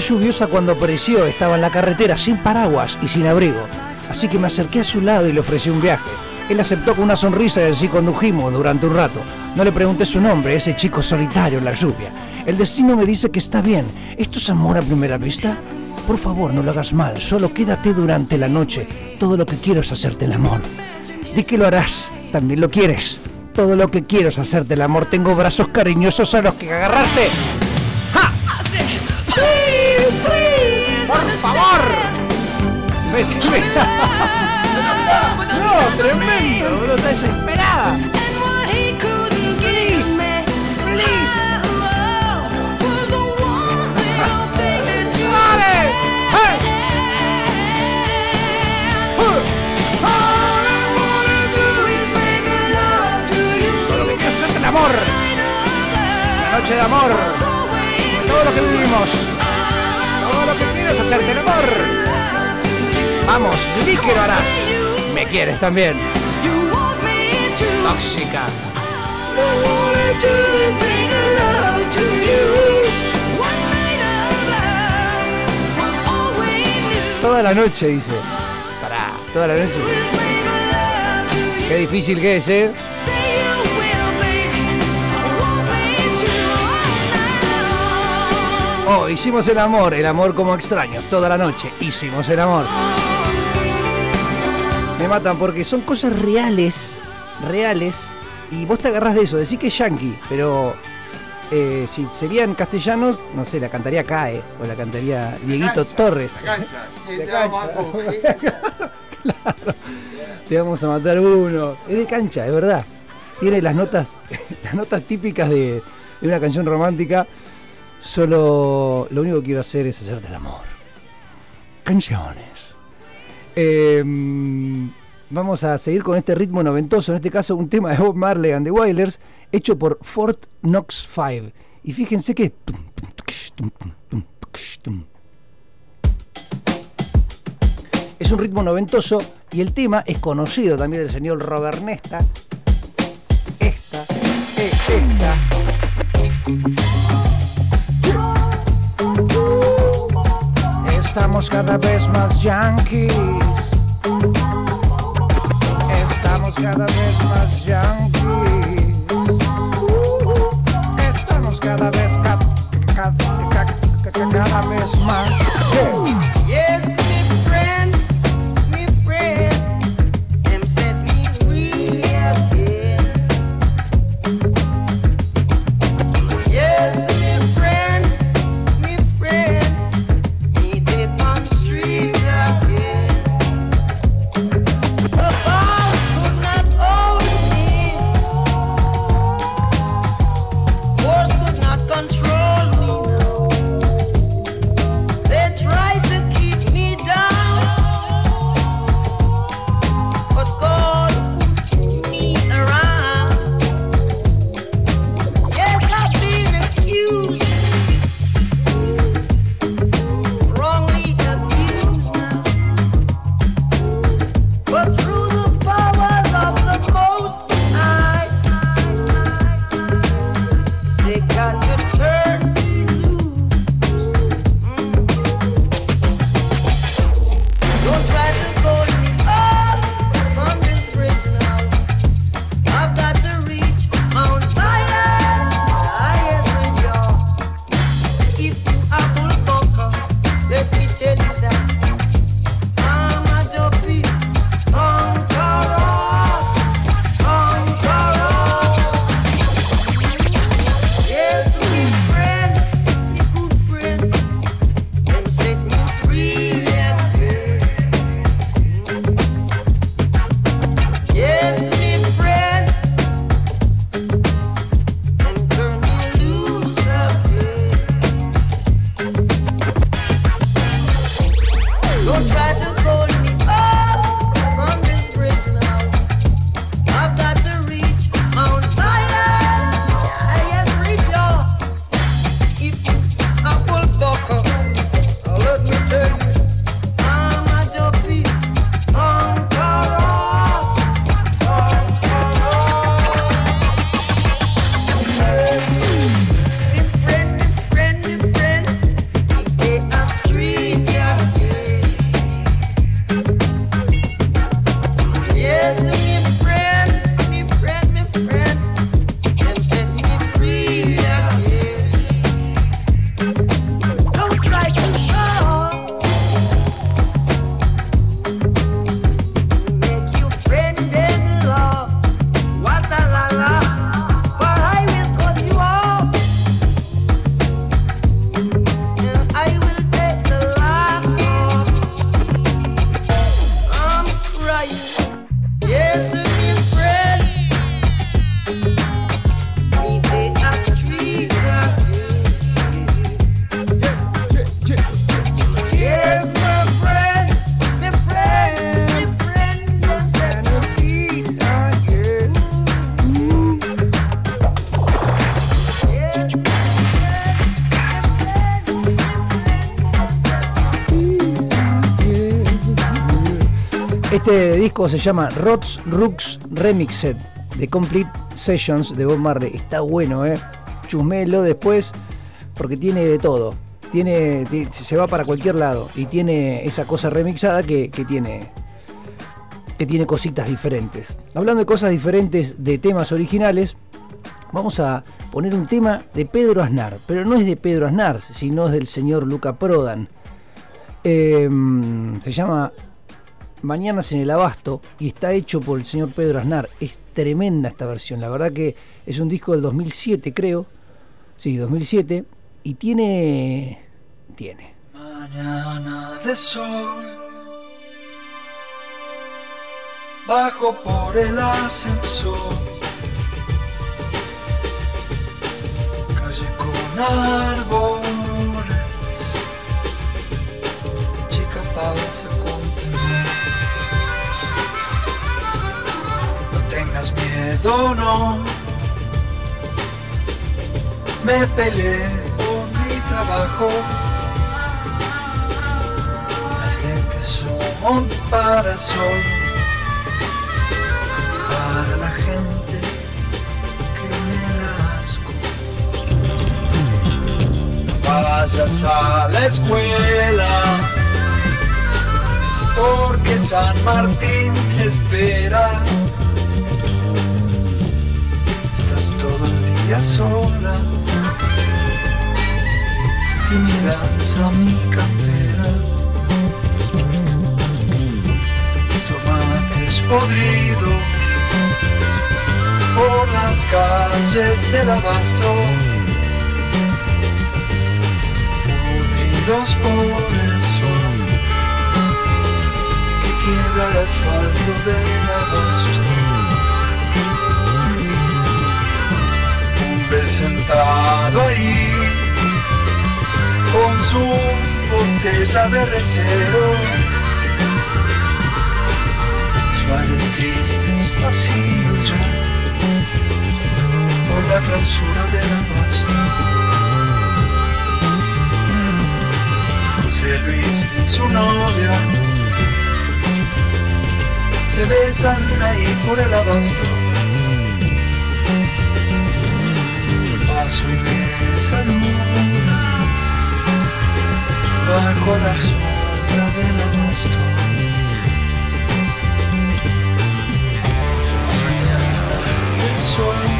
Lluviosa cuando apareció, estaba en la carretera sin paraguas y sin abrigo. Así que me acerqué a su lado y le ofrecí un viaje. Él aceptó con una sonrisa y así condujimos durante un rato. No le pregunté su nombre, ese chico solitario en la lluvia. El destino me dice que está bien. ¿Esto es amor a primera vista? Por favor, no lo hagas mal, solo quédate durante la noche. Todo lo que quiero es hacerte el amor. Di que lo harás, también lo quieres. Todo lo que quiero es hacerte el amor. Tengo brazos cariñosos a los que agarrarte. No, tremendo, bro, está desesperada. Please, please. ¡Dale! ¡Hey! Todo lo que quiero es hacerte el amor. La noche de amor. Todo lo que vivimos. Todo lo que quiero es hacerte el amor. Vamos, di que lo harás. Me quieres también. Tóxica. Toda la noche, dice. Pará, toda la noche. Qué difícil que es, ¿eh? Oh, hicimos el amor, el amor como extraños, toda la noche. Hicimos el amor. Matan porque son cosas reales, reales, y vos te agarrás de eso, decís que es yankee, pero eh, si serían castellanos, no sé, la cantaría CAE o la cantaría Dieguito Torres. La cancha. Te vamos a cancha. coger. Te vamos a matar uno. Es de cancha, es verdad. Tiene las notas, las notas típicas de, de una canción romántica. Solo lo único que quiero hacer es hacerte el amor. Canciones. Eh, vamos a seguir con este ritmo noventoso, en este caso un tema de Bob Marley and the Wailers, hecho por Fort Knox 5. Y fíjense que es un ritmo noventoso y el tema es conocido también del señor Robert Nesta. Esta es esta. Estamos cada vez más yankees. Cada vez más yankees. Estamos cada vez ca- ca- ca- ca- ca- cada vez más. Yes, se llama Rods Rooks Remixed de Complete Sessions de Bob Marley. Está bueno, ¿eh? Chusmelo después porque tiene de todo. Tiene, ti- se va para cualquier lado y tiene esa cosa remixada que, que tiene que tiene cositas diferentes. Hablando de cosas diferentes de temas originales, vamos a poner un tema de Pedro Aznar, pero no es de Pedro Aznar, sino es del señor Luca Prodan. Eh, se llama Mañanas en el Abasto y está hecho por el señor Pedro Aznar. Es tremenda esta versión, la verdad que es un disco del 2007 creo, sí, 2007, y tiene... tiene. Mañana de sol, bajo por el ascensor, calle con árboles, chica pasa contener. Tengas miedo, no, me peleé por mi trabajo. Las lentes son para el sol, para la gente que me asco. Vayas a la escuela, porque San Martín te espera. Todo el día sola y miras a mi campera. Tomates podridos por las calles del abasto, podridos por el sol que quiebra el asfalto del abasto. Hombre sentado ahí con su botella de recero. Suárez tristes, vacíos por la clausura de la abasto. José Luis y su novia se besan ahí por el abasto. Paso y me saluda bajo la sombra del abasto. Mañana el sol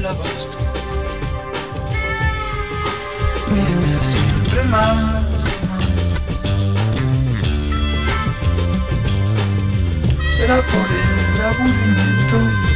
del abasto. Piensa siempre más. Será por el aburrimiento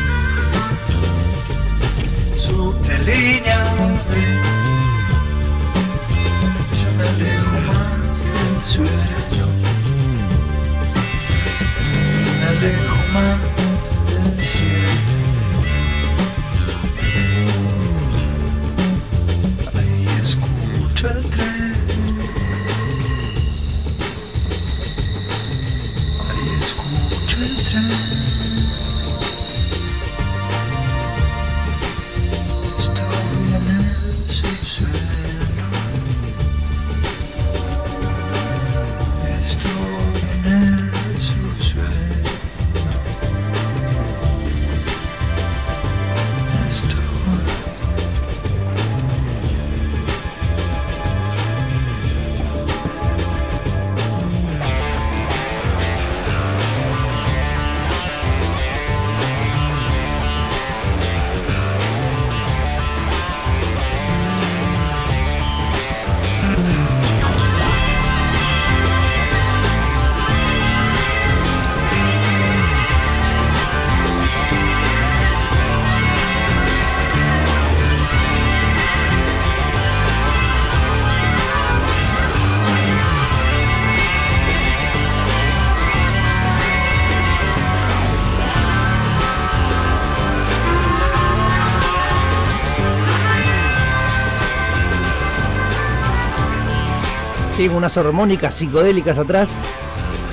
¿sí? unas armónicas psicodélicas atrás.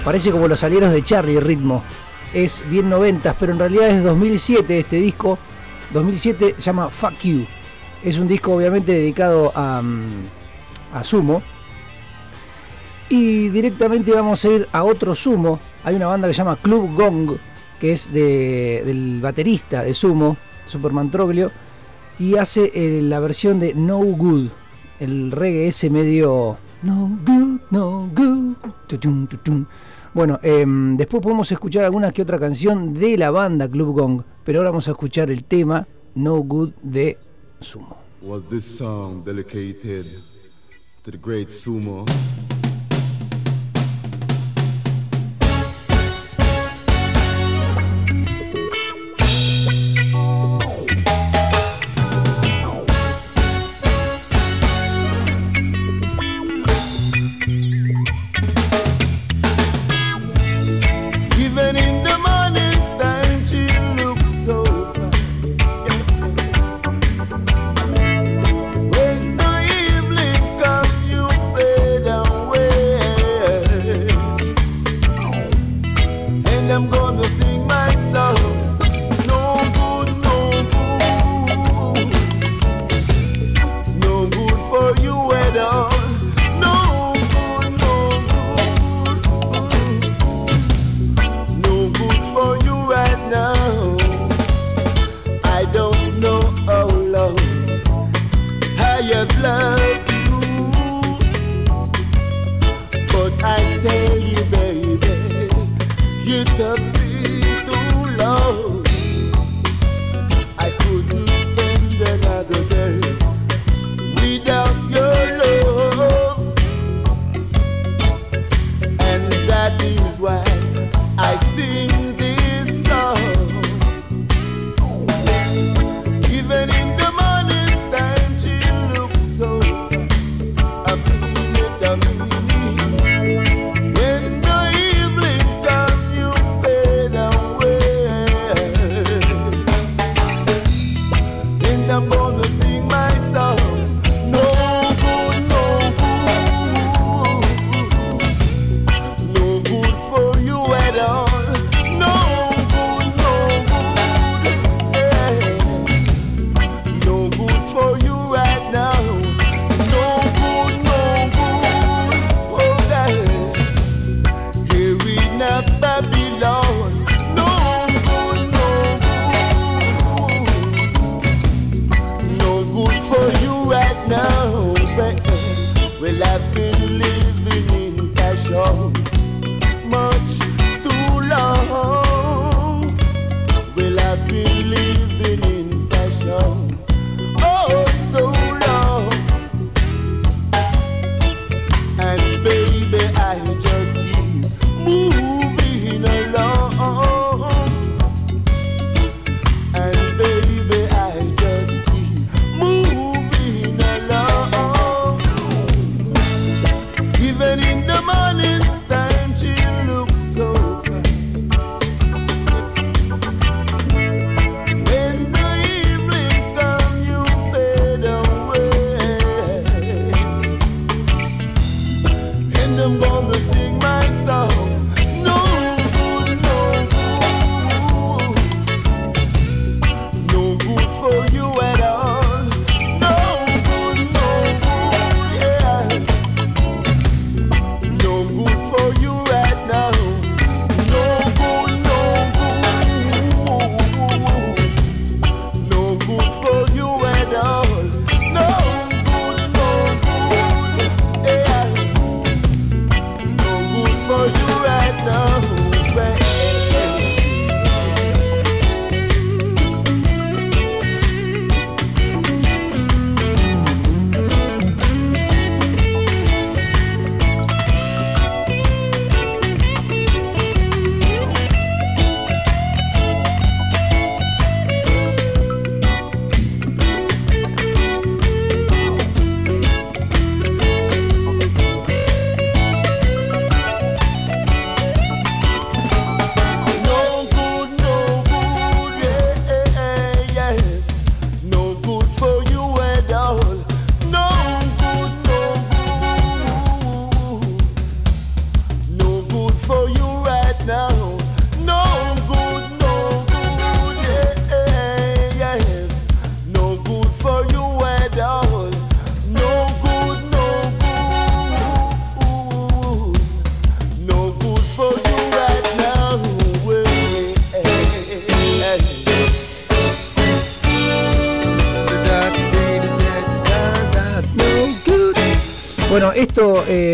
Parece como los salieros de Charlie ritmo. Es bien 90, pero en realidad es 2007 este disco. 2007 se llama Fuck You. Es un disco obviamente dedicado mm, a, Sumo. Y directamente vamos a ir a otro Sumo. Hay una banda que se llama Club Gong, que es de, del baterista de Sumo, Superman Troglio. Y hace eh, la versión de No Good, el reggae ese medio no good, no good. Bueno, em, después podemos escuchar alguna que otra canción de la banda Club Gong, pero ahora vamos a escuchar el tema No Good de Sumo. Was this song dedicated to the Sumo?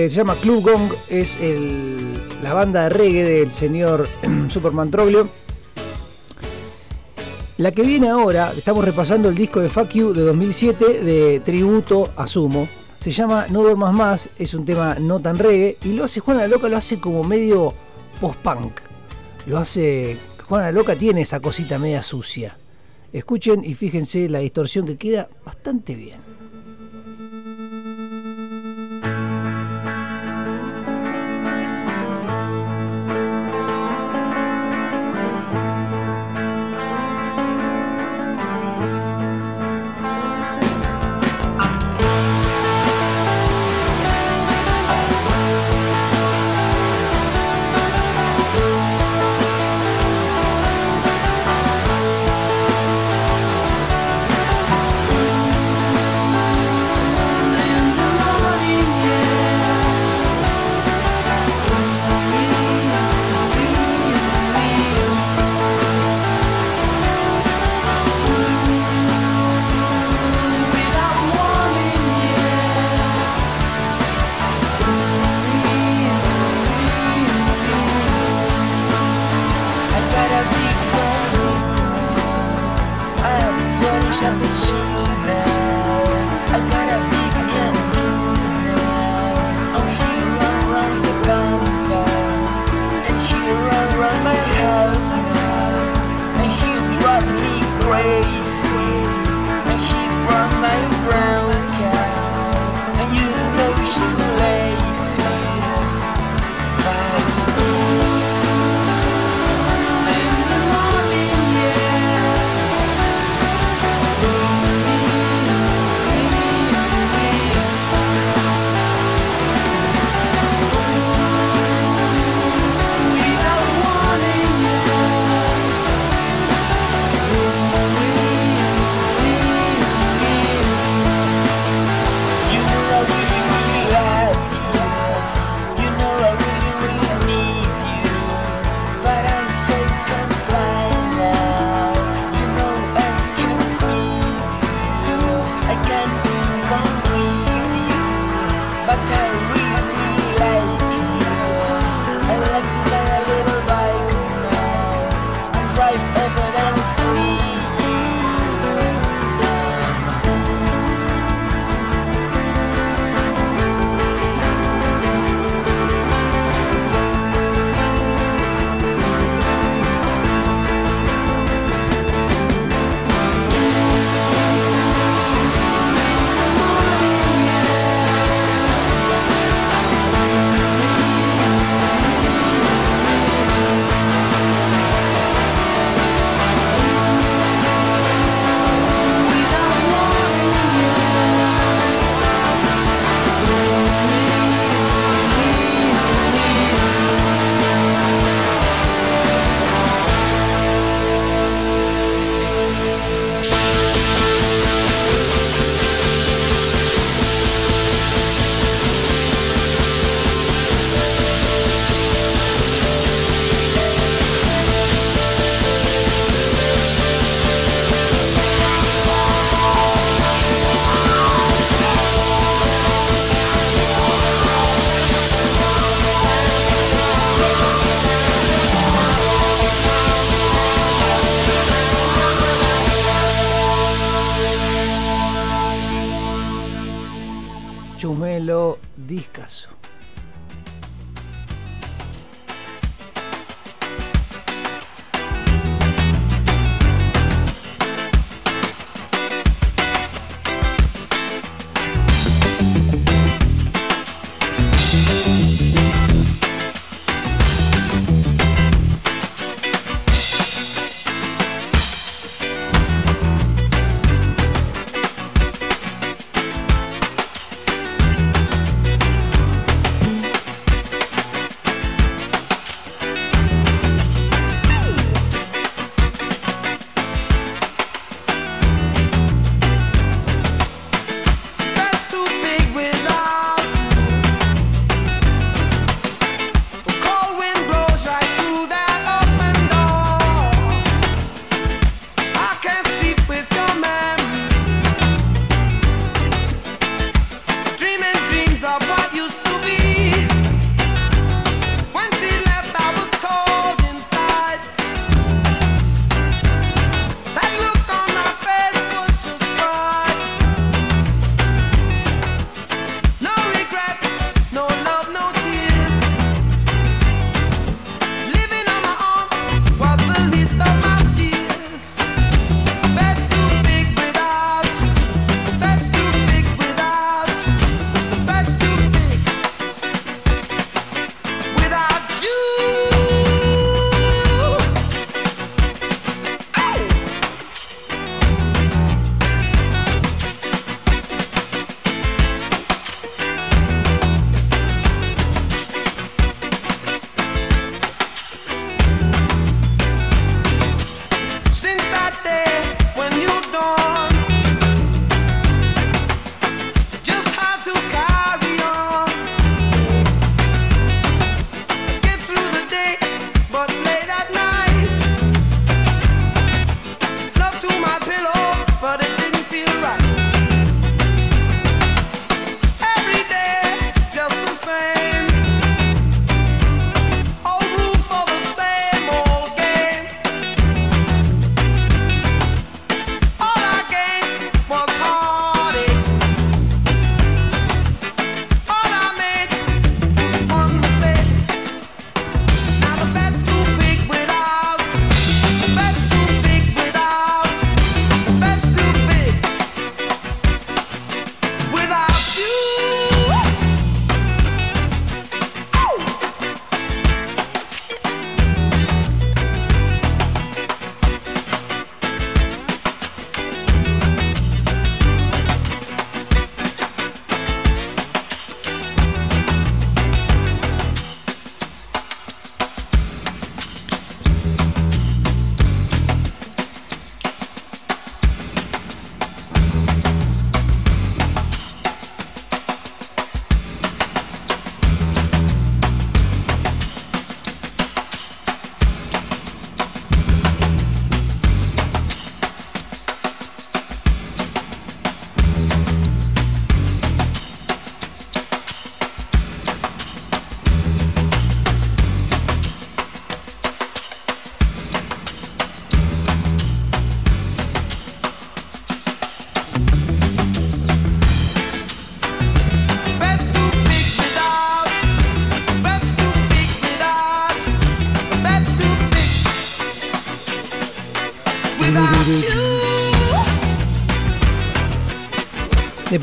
Se llama Club Gong, es el- la banda de reggae del señor Superman Troglio. La que viene ahora, estamos repasando el disco de Fuck You de 2007 de tributo a Sumo. Se llama No Duermas Más, es un tema no tan reggae y lo hace Juana la Loca, lo hace como medio post-punk. Lo hace. Juana la Loca tiene esa cosita media sucia. Escuchen y fíjense la distorsión que queda bastante bien.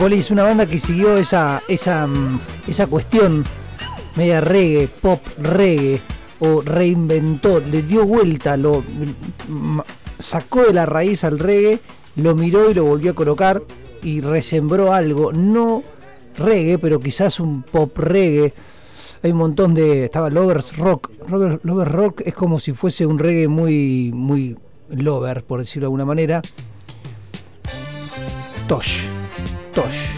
Police, una banda que siguió esa, esa, mm, esa cuestión media reggae, pop reggae, o reinventó, le dio vuelta, lo mm, sacó de la raíz al reggae, lo miró y lo volvió a colocar y resembró algo, no reggae, pero quizás un pop reggae. Hay un montón de. Estaba Lovers Rock. Lover- Lovers Rock es como si fuese un reggae muy. muy lover, por decirlo de alguna manera. Tosh. Tosh.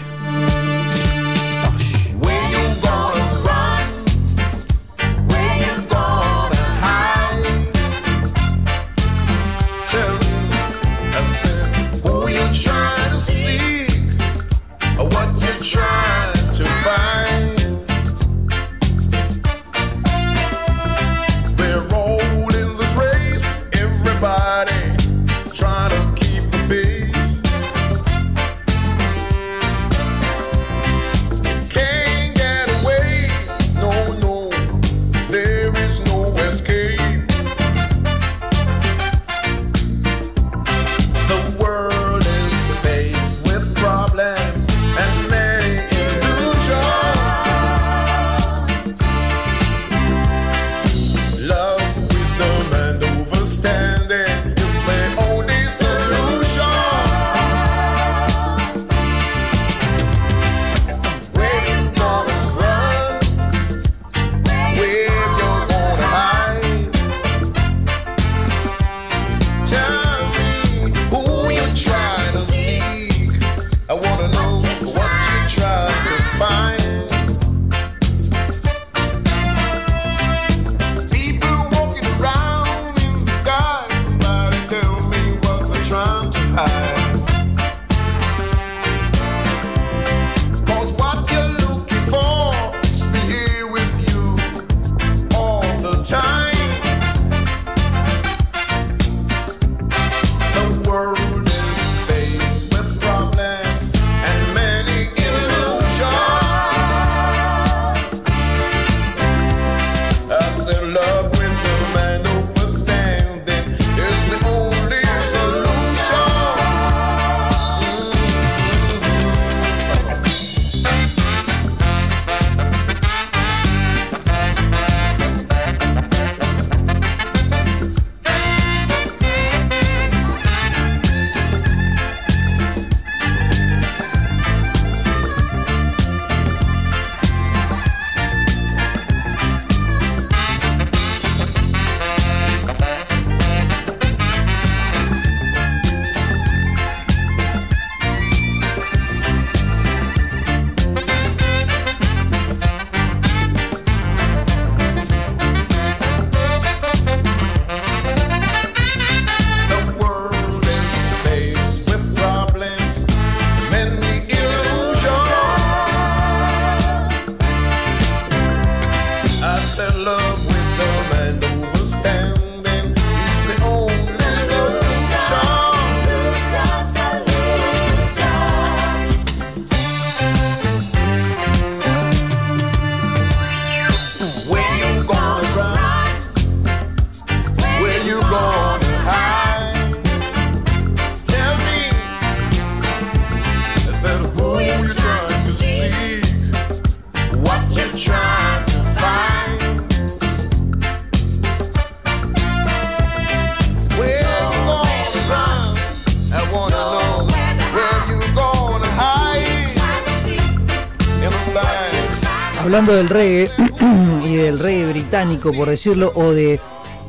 Del reggae y del reggae británico, por decirlo, o de,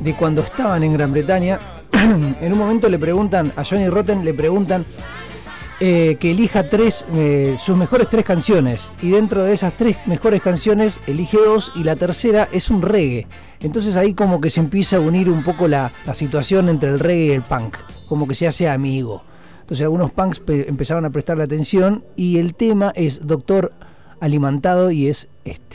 de cuando estaban en Gran Bretaña, en un momento le preguntan a Johnny Rotten, le preguntan eh, que elija tres, eh, sus mejores tres canciones. Y dentro de esas tres mejores canciones, elige dos y la tercera es un reggae. Entonces ahí como que se empieza a unir un poco la, la situación entre el reggae y el punk, como que se hace amigo. Entonces algunos punks pe- empezaron a prestarle atención y el tema es Doctor Alimentado y es este.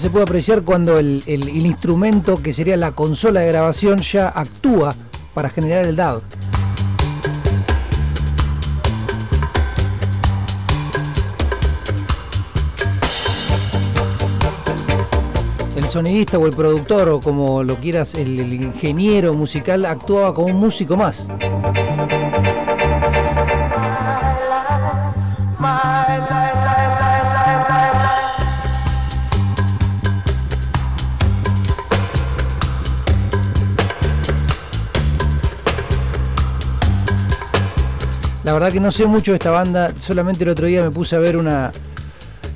Se puede apreciar cuando el, el- instrumento que sería la consola de grabación ya actúa para generar el DAW. El sonidista o el productor o como lo quieras, el, el ingeniero musical actuaba como un músico más. La verdad que no sé mucho de esta banda, solamente el otro día me puse a ver una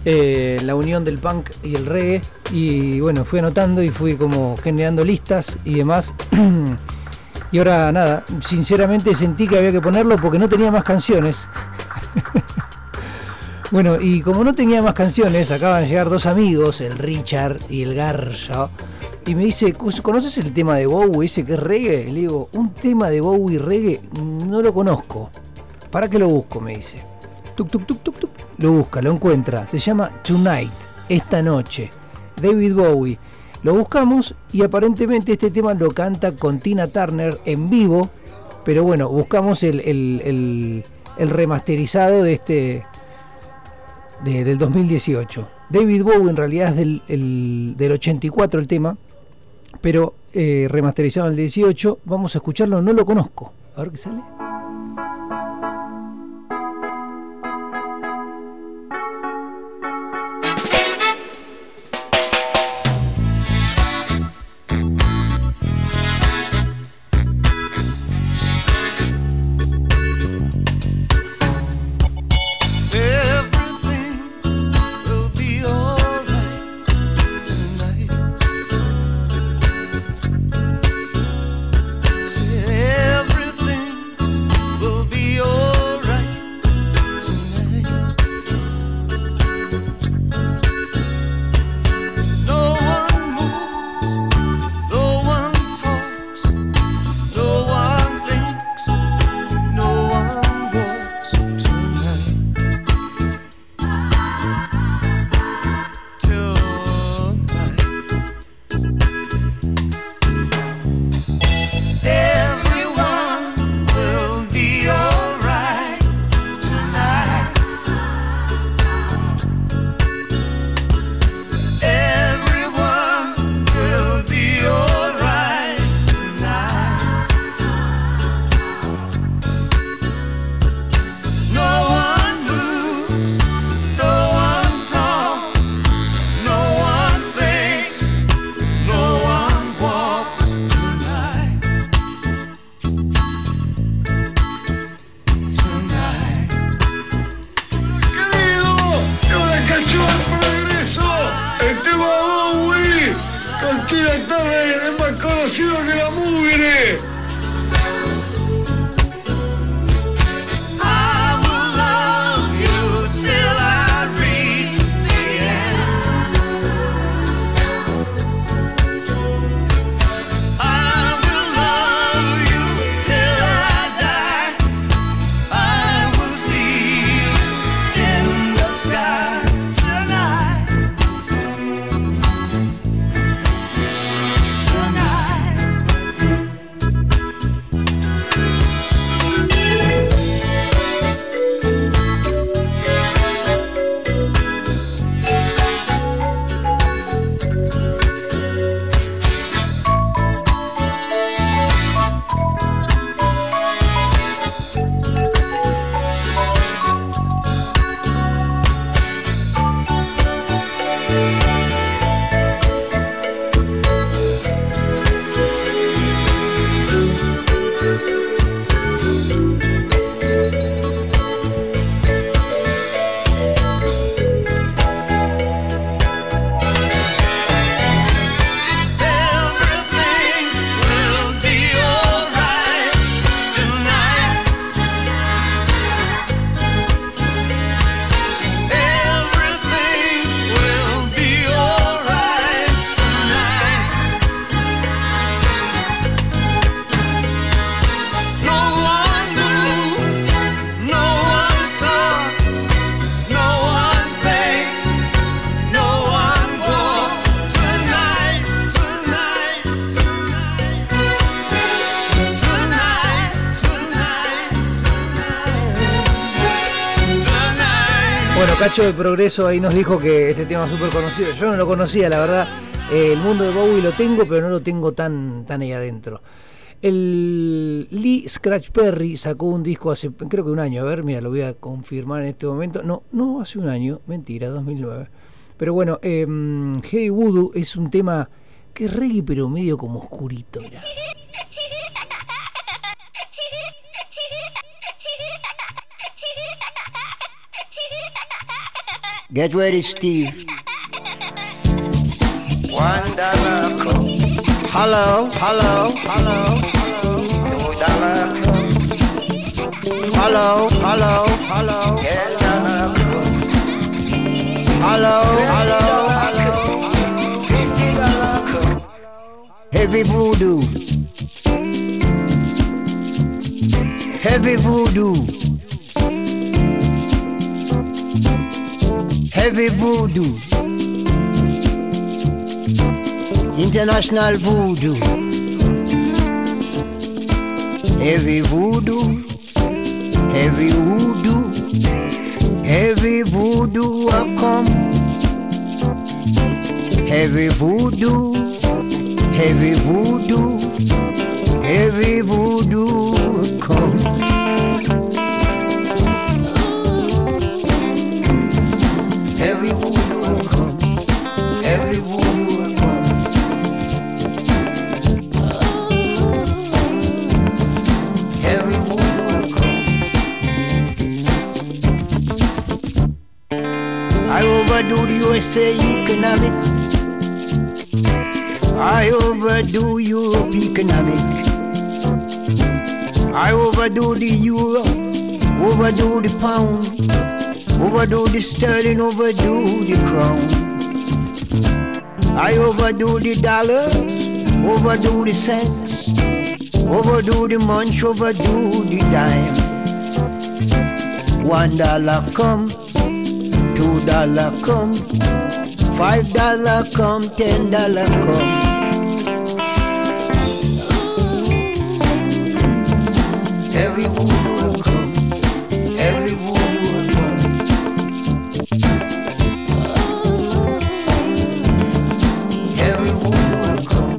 eh, la unión del punk y el reggae y bueno, fui anotando y fui como generando listas y demás. y ahora nada, sinceramente sentí que había que ponerlo porque no tenía más canciones. bueno, y como no tenía más canciones, acaban de llegar dos amigos, el Richard y el Garza. Y me dice, ¿conoces el tema de Bowie ese que es reggae? Le digo, un tema de Bowie reggae no lo conozco. ¿Para qué lo busco? Me dice. Tuk, tuk, tuk, tuk, tuk. Lo busca, lo encuentra. Se llama Tonight, esta noche. David Bowie. Lo buscamos y aparentemente este tema lo canta con Tina Turner en vivo. Pero bueno, buscamos el, remasterizado de este. de- del 2018. David Bowie en realidad es del, el- del 84 el tema. Pero eh, remasterizado en el 18. Vamos a escucharlo, no lo conozco. A ver qué sale. Cacho de Progreso ahí nos dijo que este tema es súper conocido. Yo no lo conocía, la verdad. Eh, el mundo de Bowie lo tengo, pero no lo tengo tan, tan ahí adentro. El Lee Scratch Perry sacó un disco hace, creo que un año. A ver, mira, lo voy a confirmar en este momento. No, no hace un año, mentira, 2009. Pero bueno, eh, Hey Voodoo es un tema que reggae, pero medio como oscurito. Get ready, Steve. One dollar coat. Hello, hello, hello. Two dollar coat. Hello, hello, hello. Ten dollar. Hello, hello, hello. Fifty dollar coat. Heavy voodoo. Heavy voodoo. Heavy voodoo. International voodoo. Heavy voodoo. Heavy voodoo. Heavy voodoo I come. Heavy voodoo. Heavy voodoo. Heavy voodoo come. Overdo the USA economic. I overdo Europe economic. I overdo the euro, overdo the pound, overdo the sterling, overdo the crown. I overdo the dollars, overdo the cents, overdo the munch, overdo the dime. One dollar come, dollar come, five dollar come, ten dollar come. Every voodoo will come. Every voodoo will come. Every voodoo will come.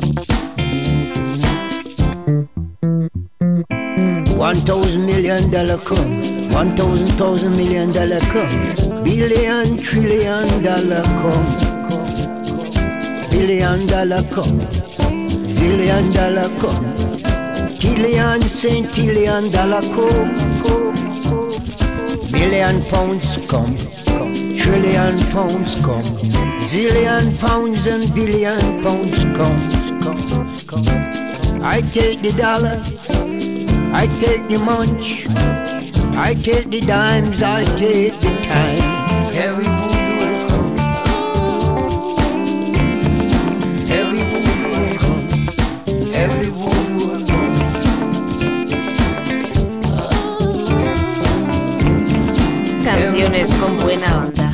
One thousand million dollar come. One thousand thousand million dollar come. Billion trillion dollar come. Billion dollar come. Zillion dollar come. Tillion centillion dollar come. Million pounds come. Trillion pounds come. Zillion pounds and billion pounds come. I take the dollar. I take the munch. I take the dimes. I take the time. Every voodoo will come. Every voodoo will come. Every voodoo will come. Canciones con buena onda.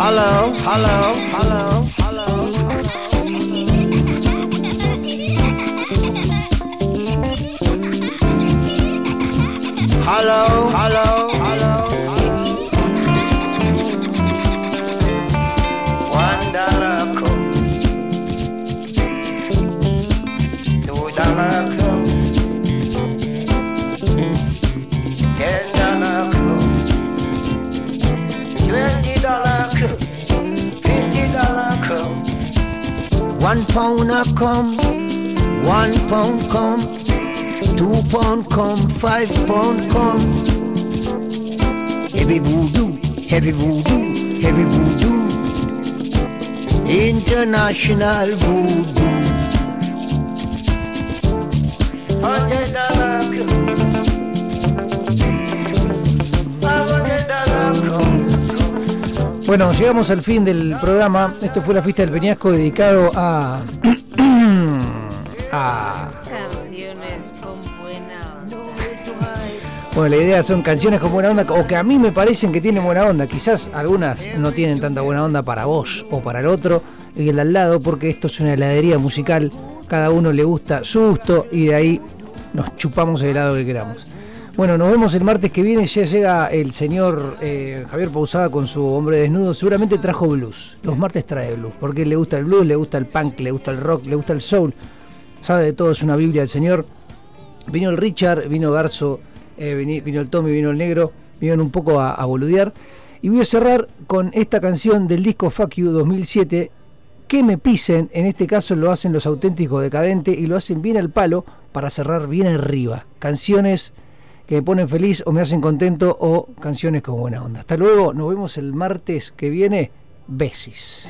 Hello, hello, hello, come, five pound come. Heavy voodoo, heavy voodoo, heavy voodoo. International voodoo. Bueno, llegamos al fin del programa. Esto fue la fiesta del Peñasco dedicado a. a. Bueno, la idea son canciones con buena onda o que a mí me parecen que tienen buena onda. Quizás algunas no tienen tanta buena onda para vos o para el otro y el al lado, porque esto es una heladería musical. Cada uno le gusta su gusto y de ahí nos chupamos el helado que queramos. Bueno, nos vemos el martes que viene. Ya llega el señor eh, Javier Pausada con su hombre desnudo. Seguramente trajo blues. Los martes trae blues. Porque le gusta el blues, le gusta el punk, le gusta el rock, le gusta el soul. Sabe de todo, es una Biblia del señor. Vino el Richard, vino Garzo, eh, vino el Tommy, vino el Negro. Vinieron un poco a, a boludear. Y voy a cerrar con esta canción del disco Fuck You 2007. Que me pisen, en este caso lo hacen los auténticos decadentes y lo hacen bien al palo para cerrar bien arriba. Canciones que me ponen feliz o me hacen contento o canciones con buena onda. Hasta luego, nos vemos el martes que viene. Besis.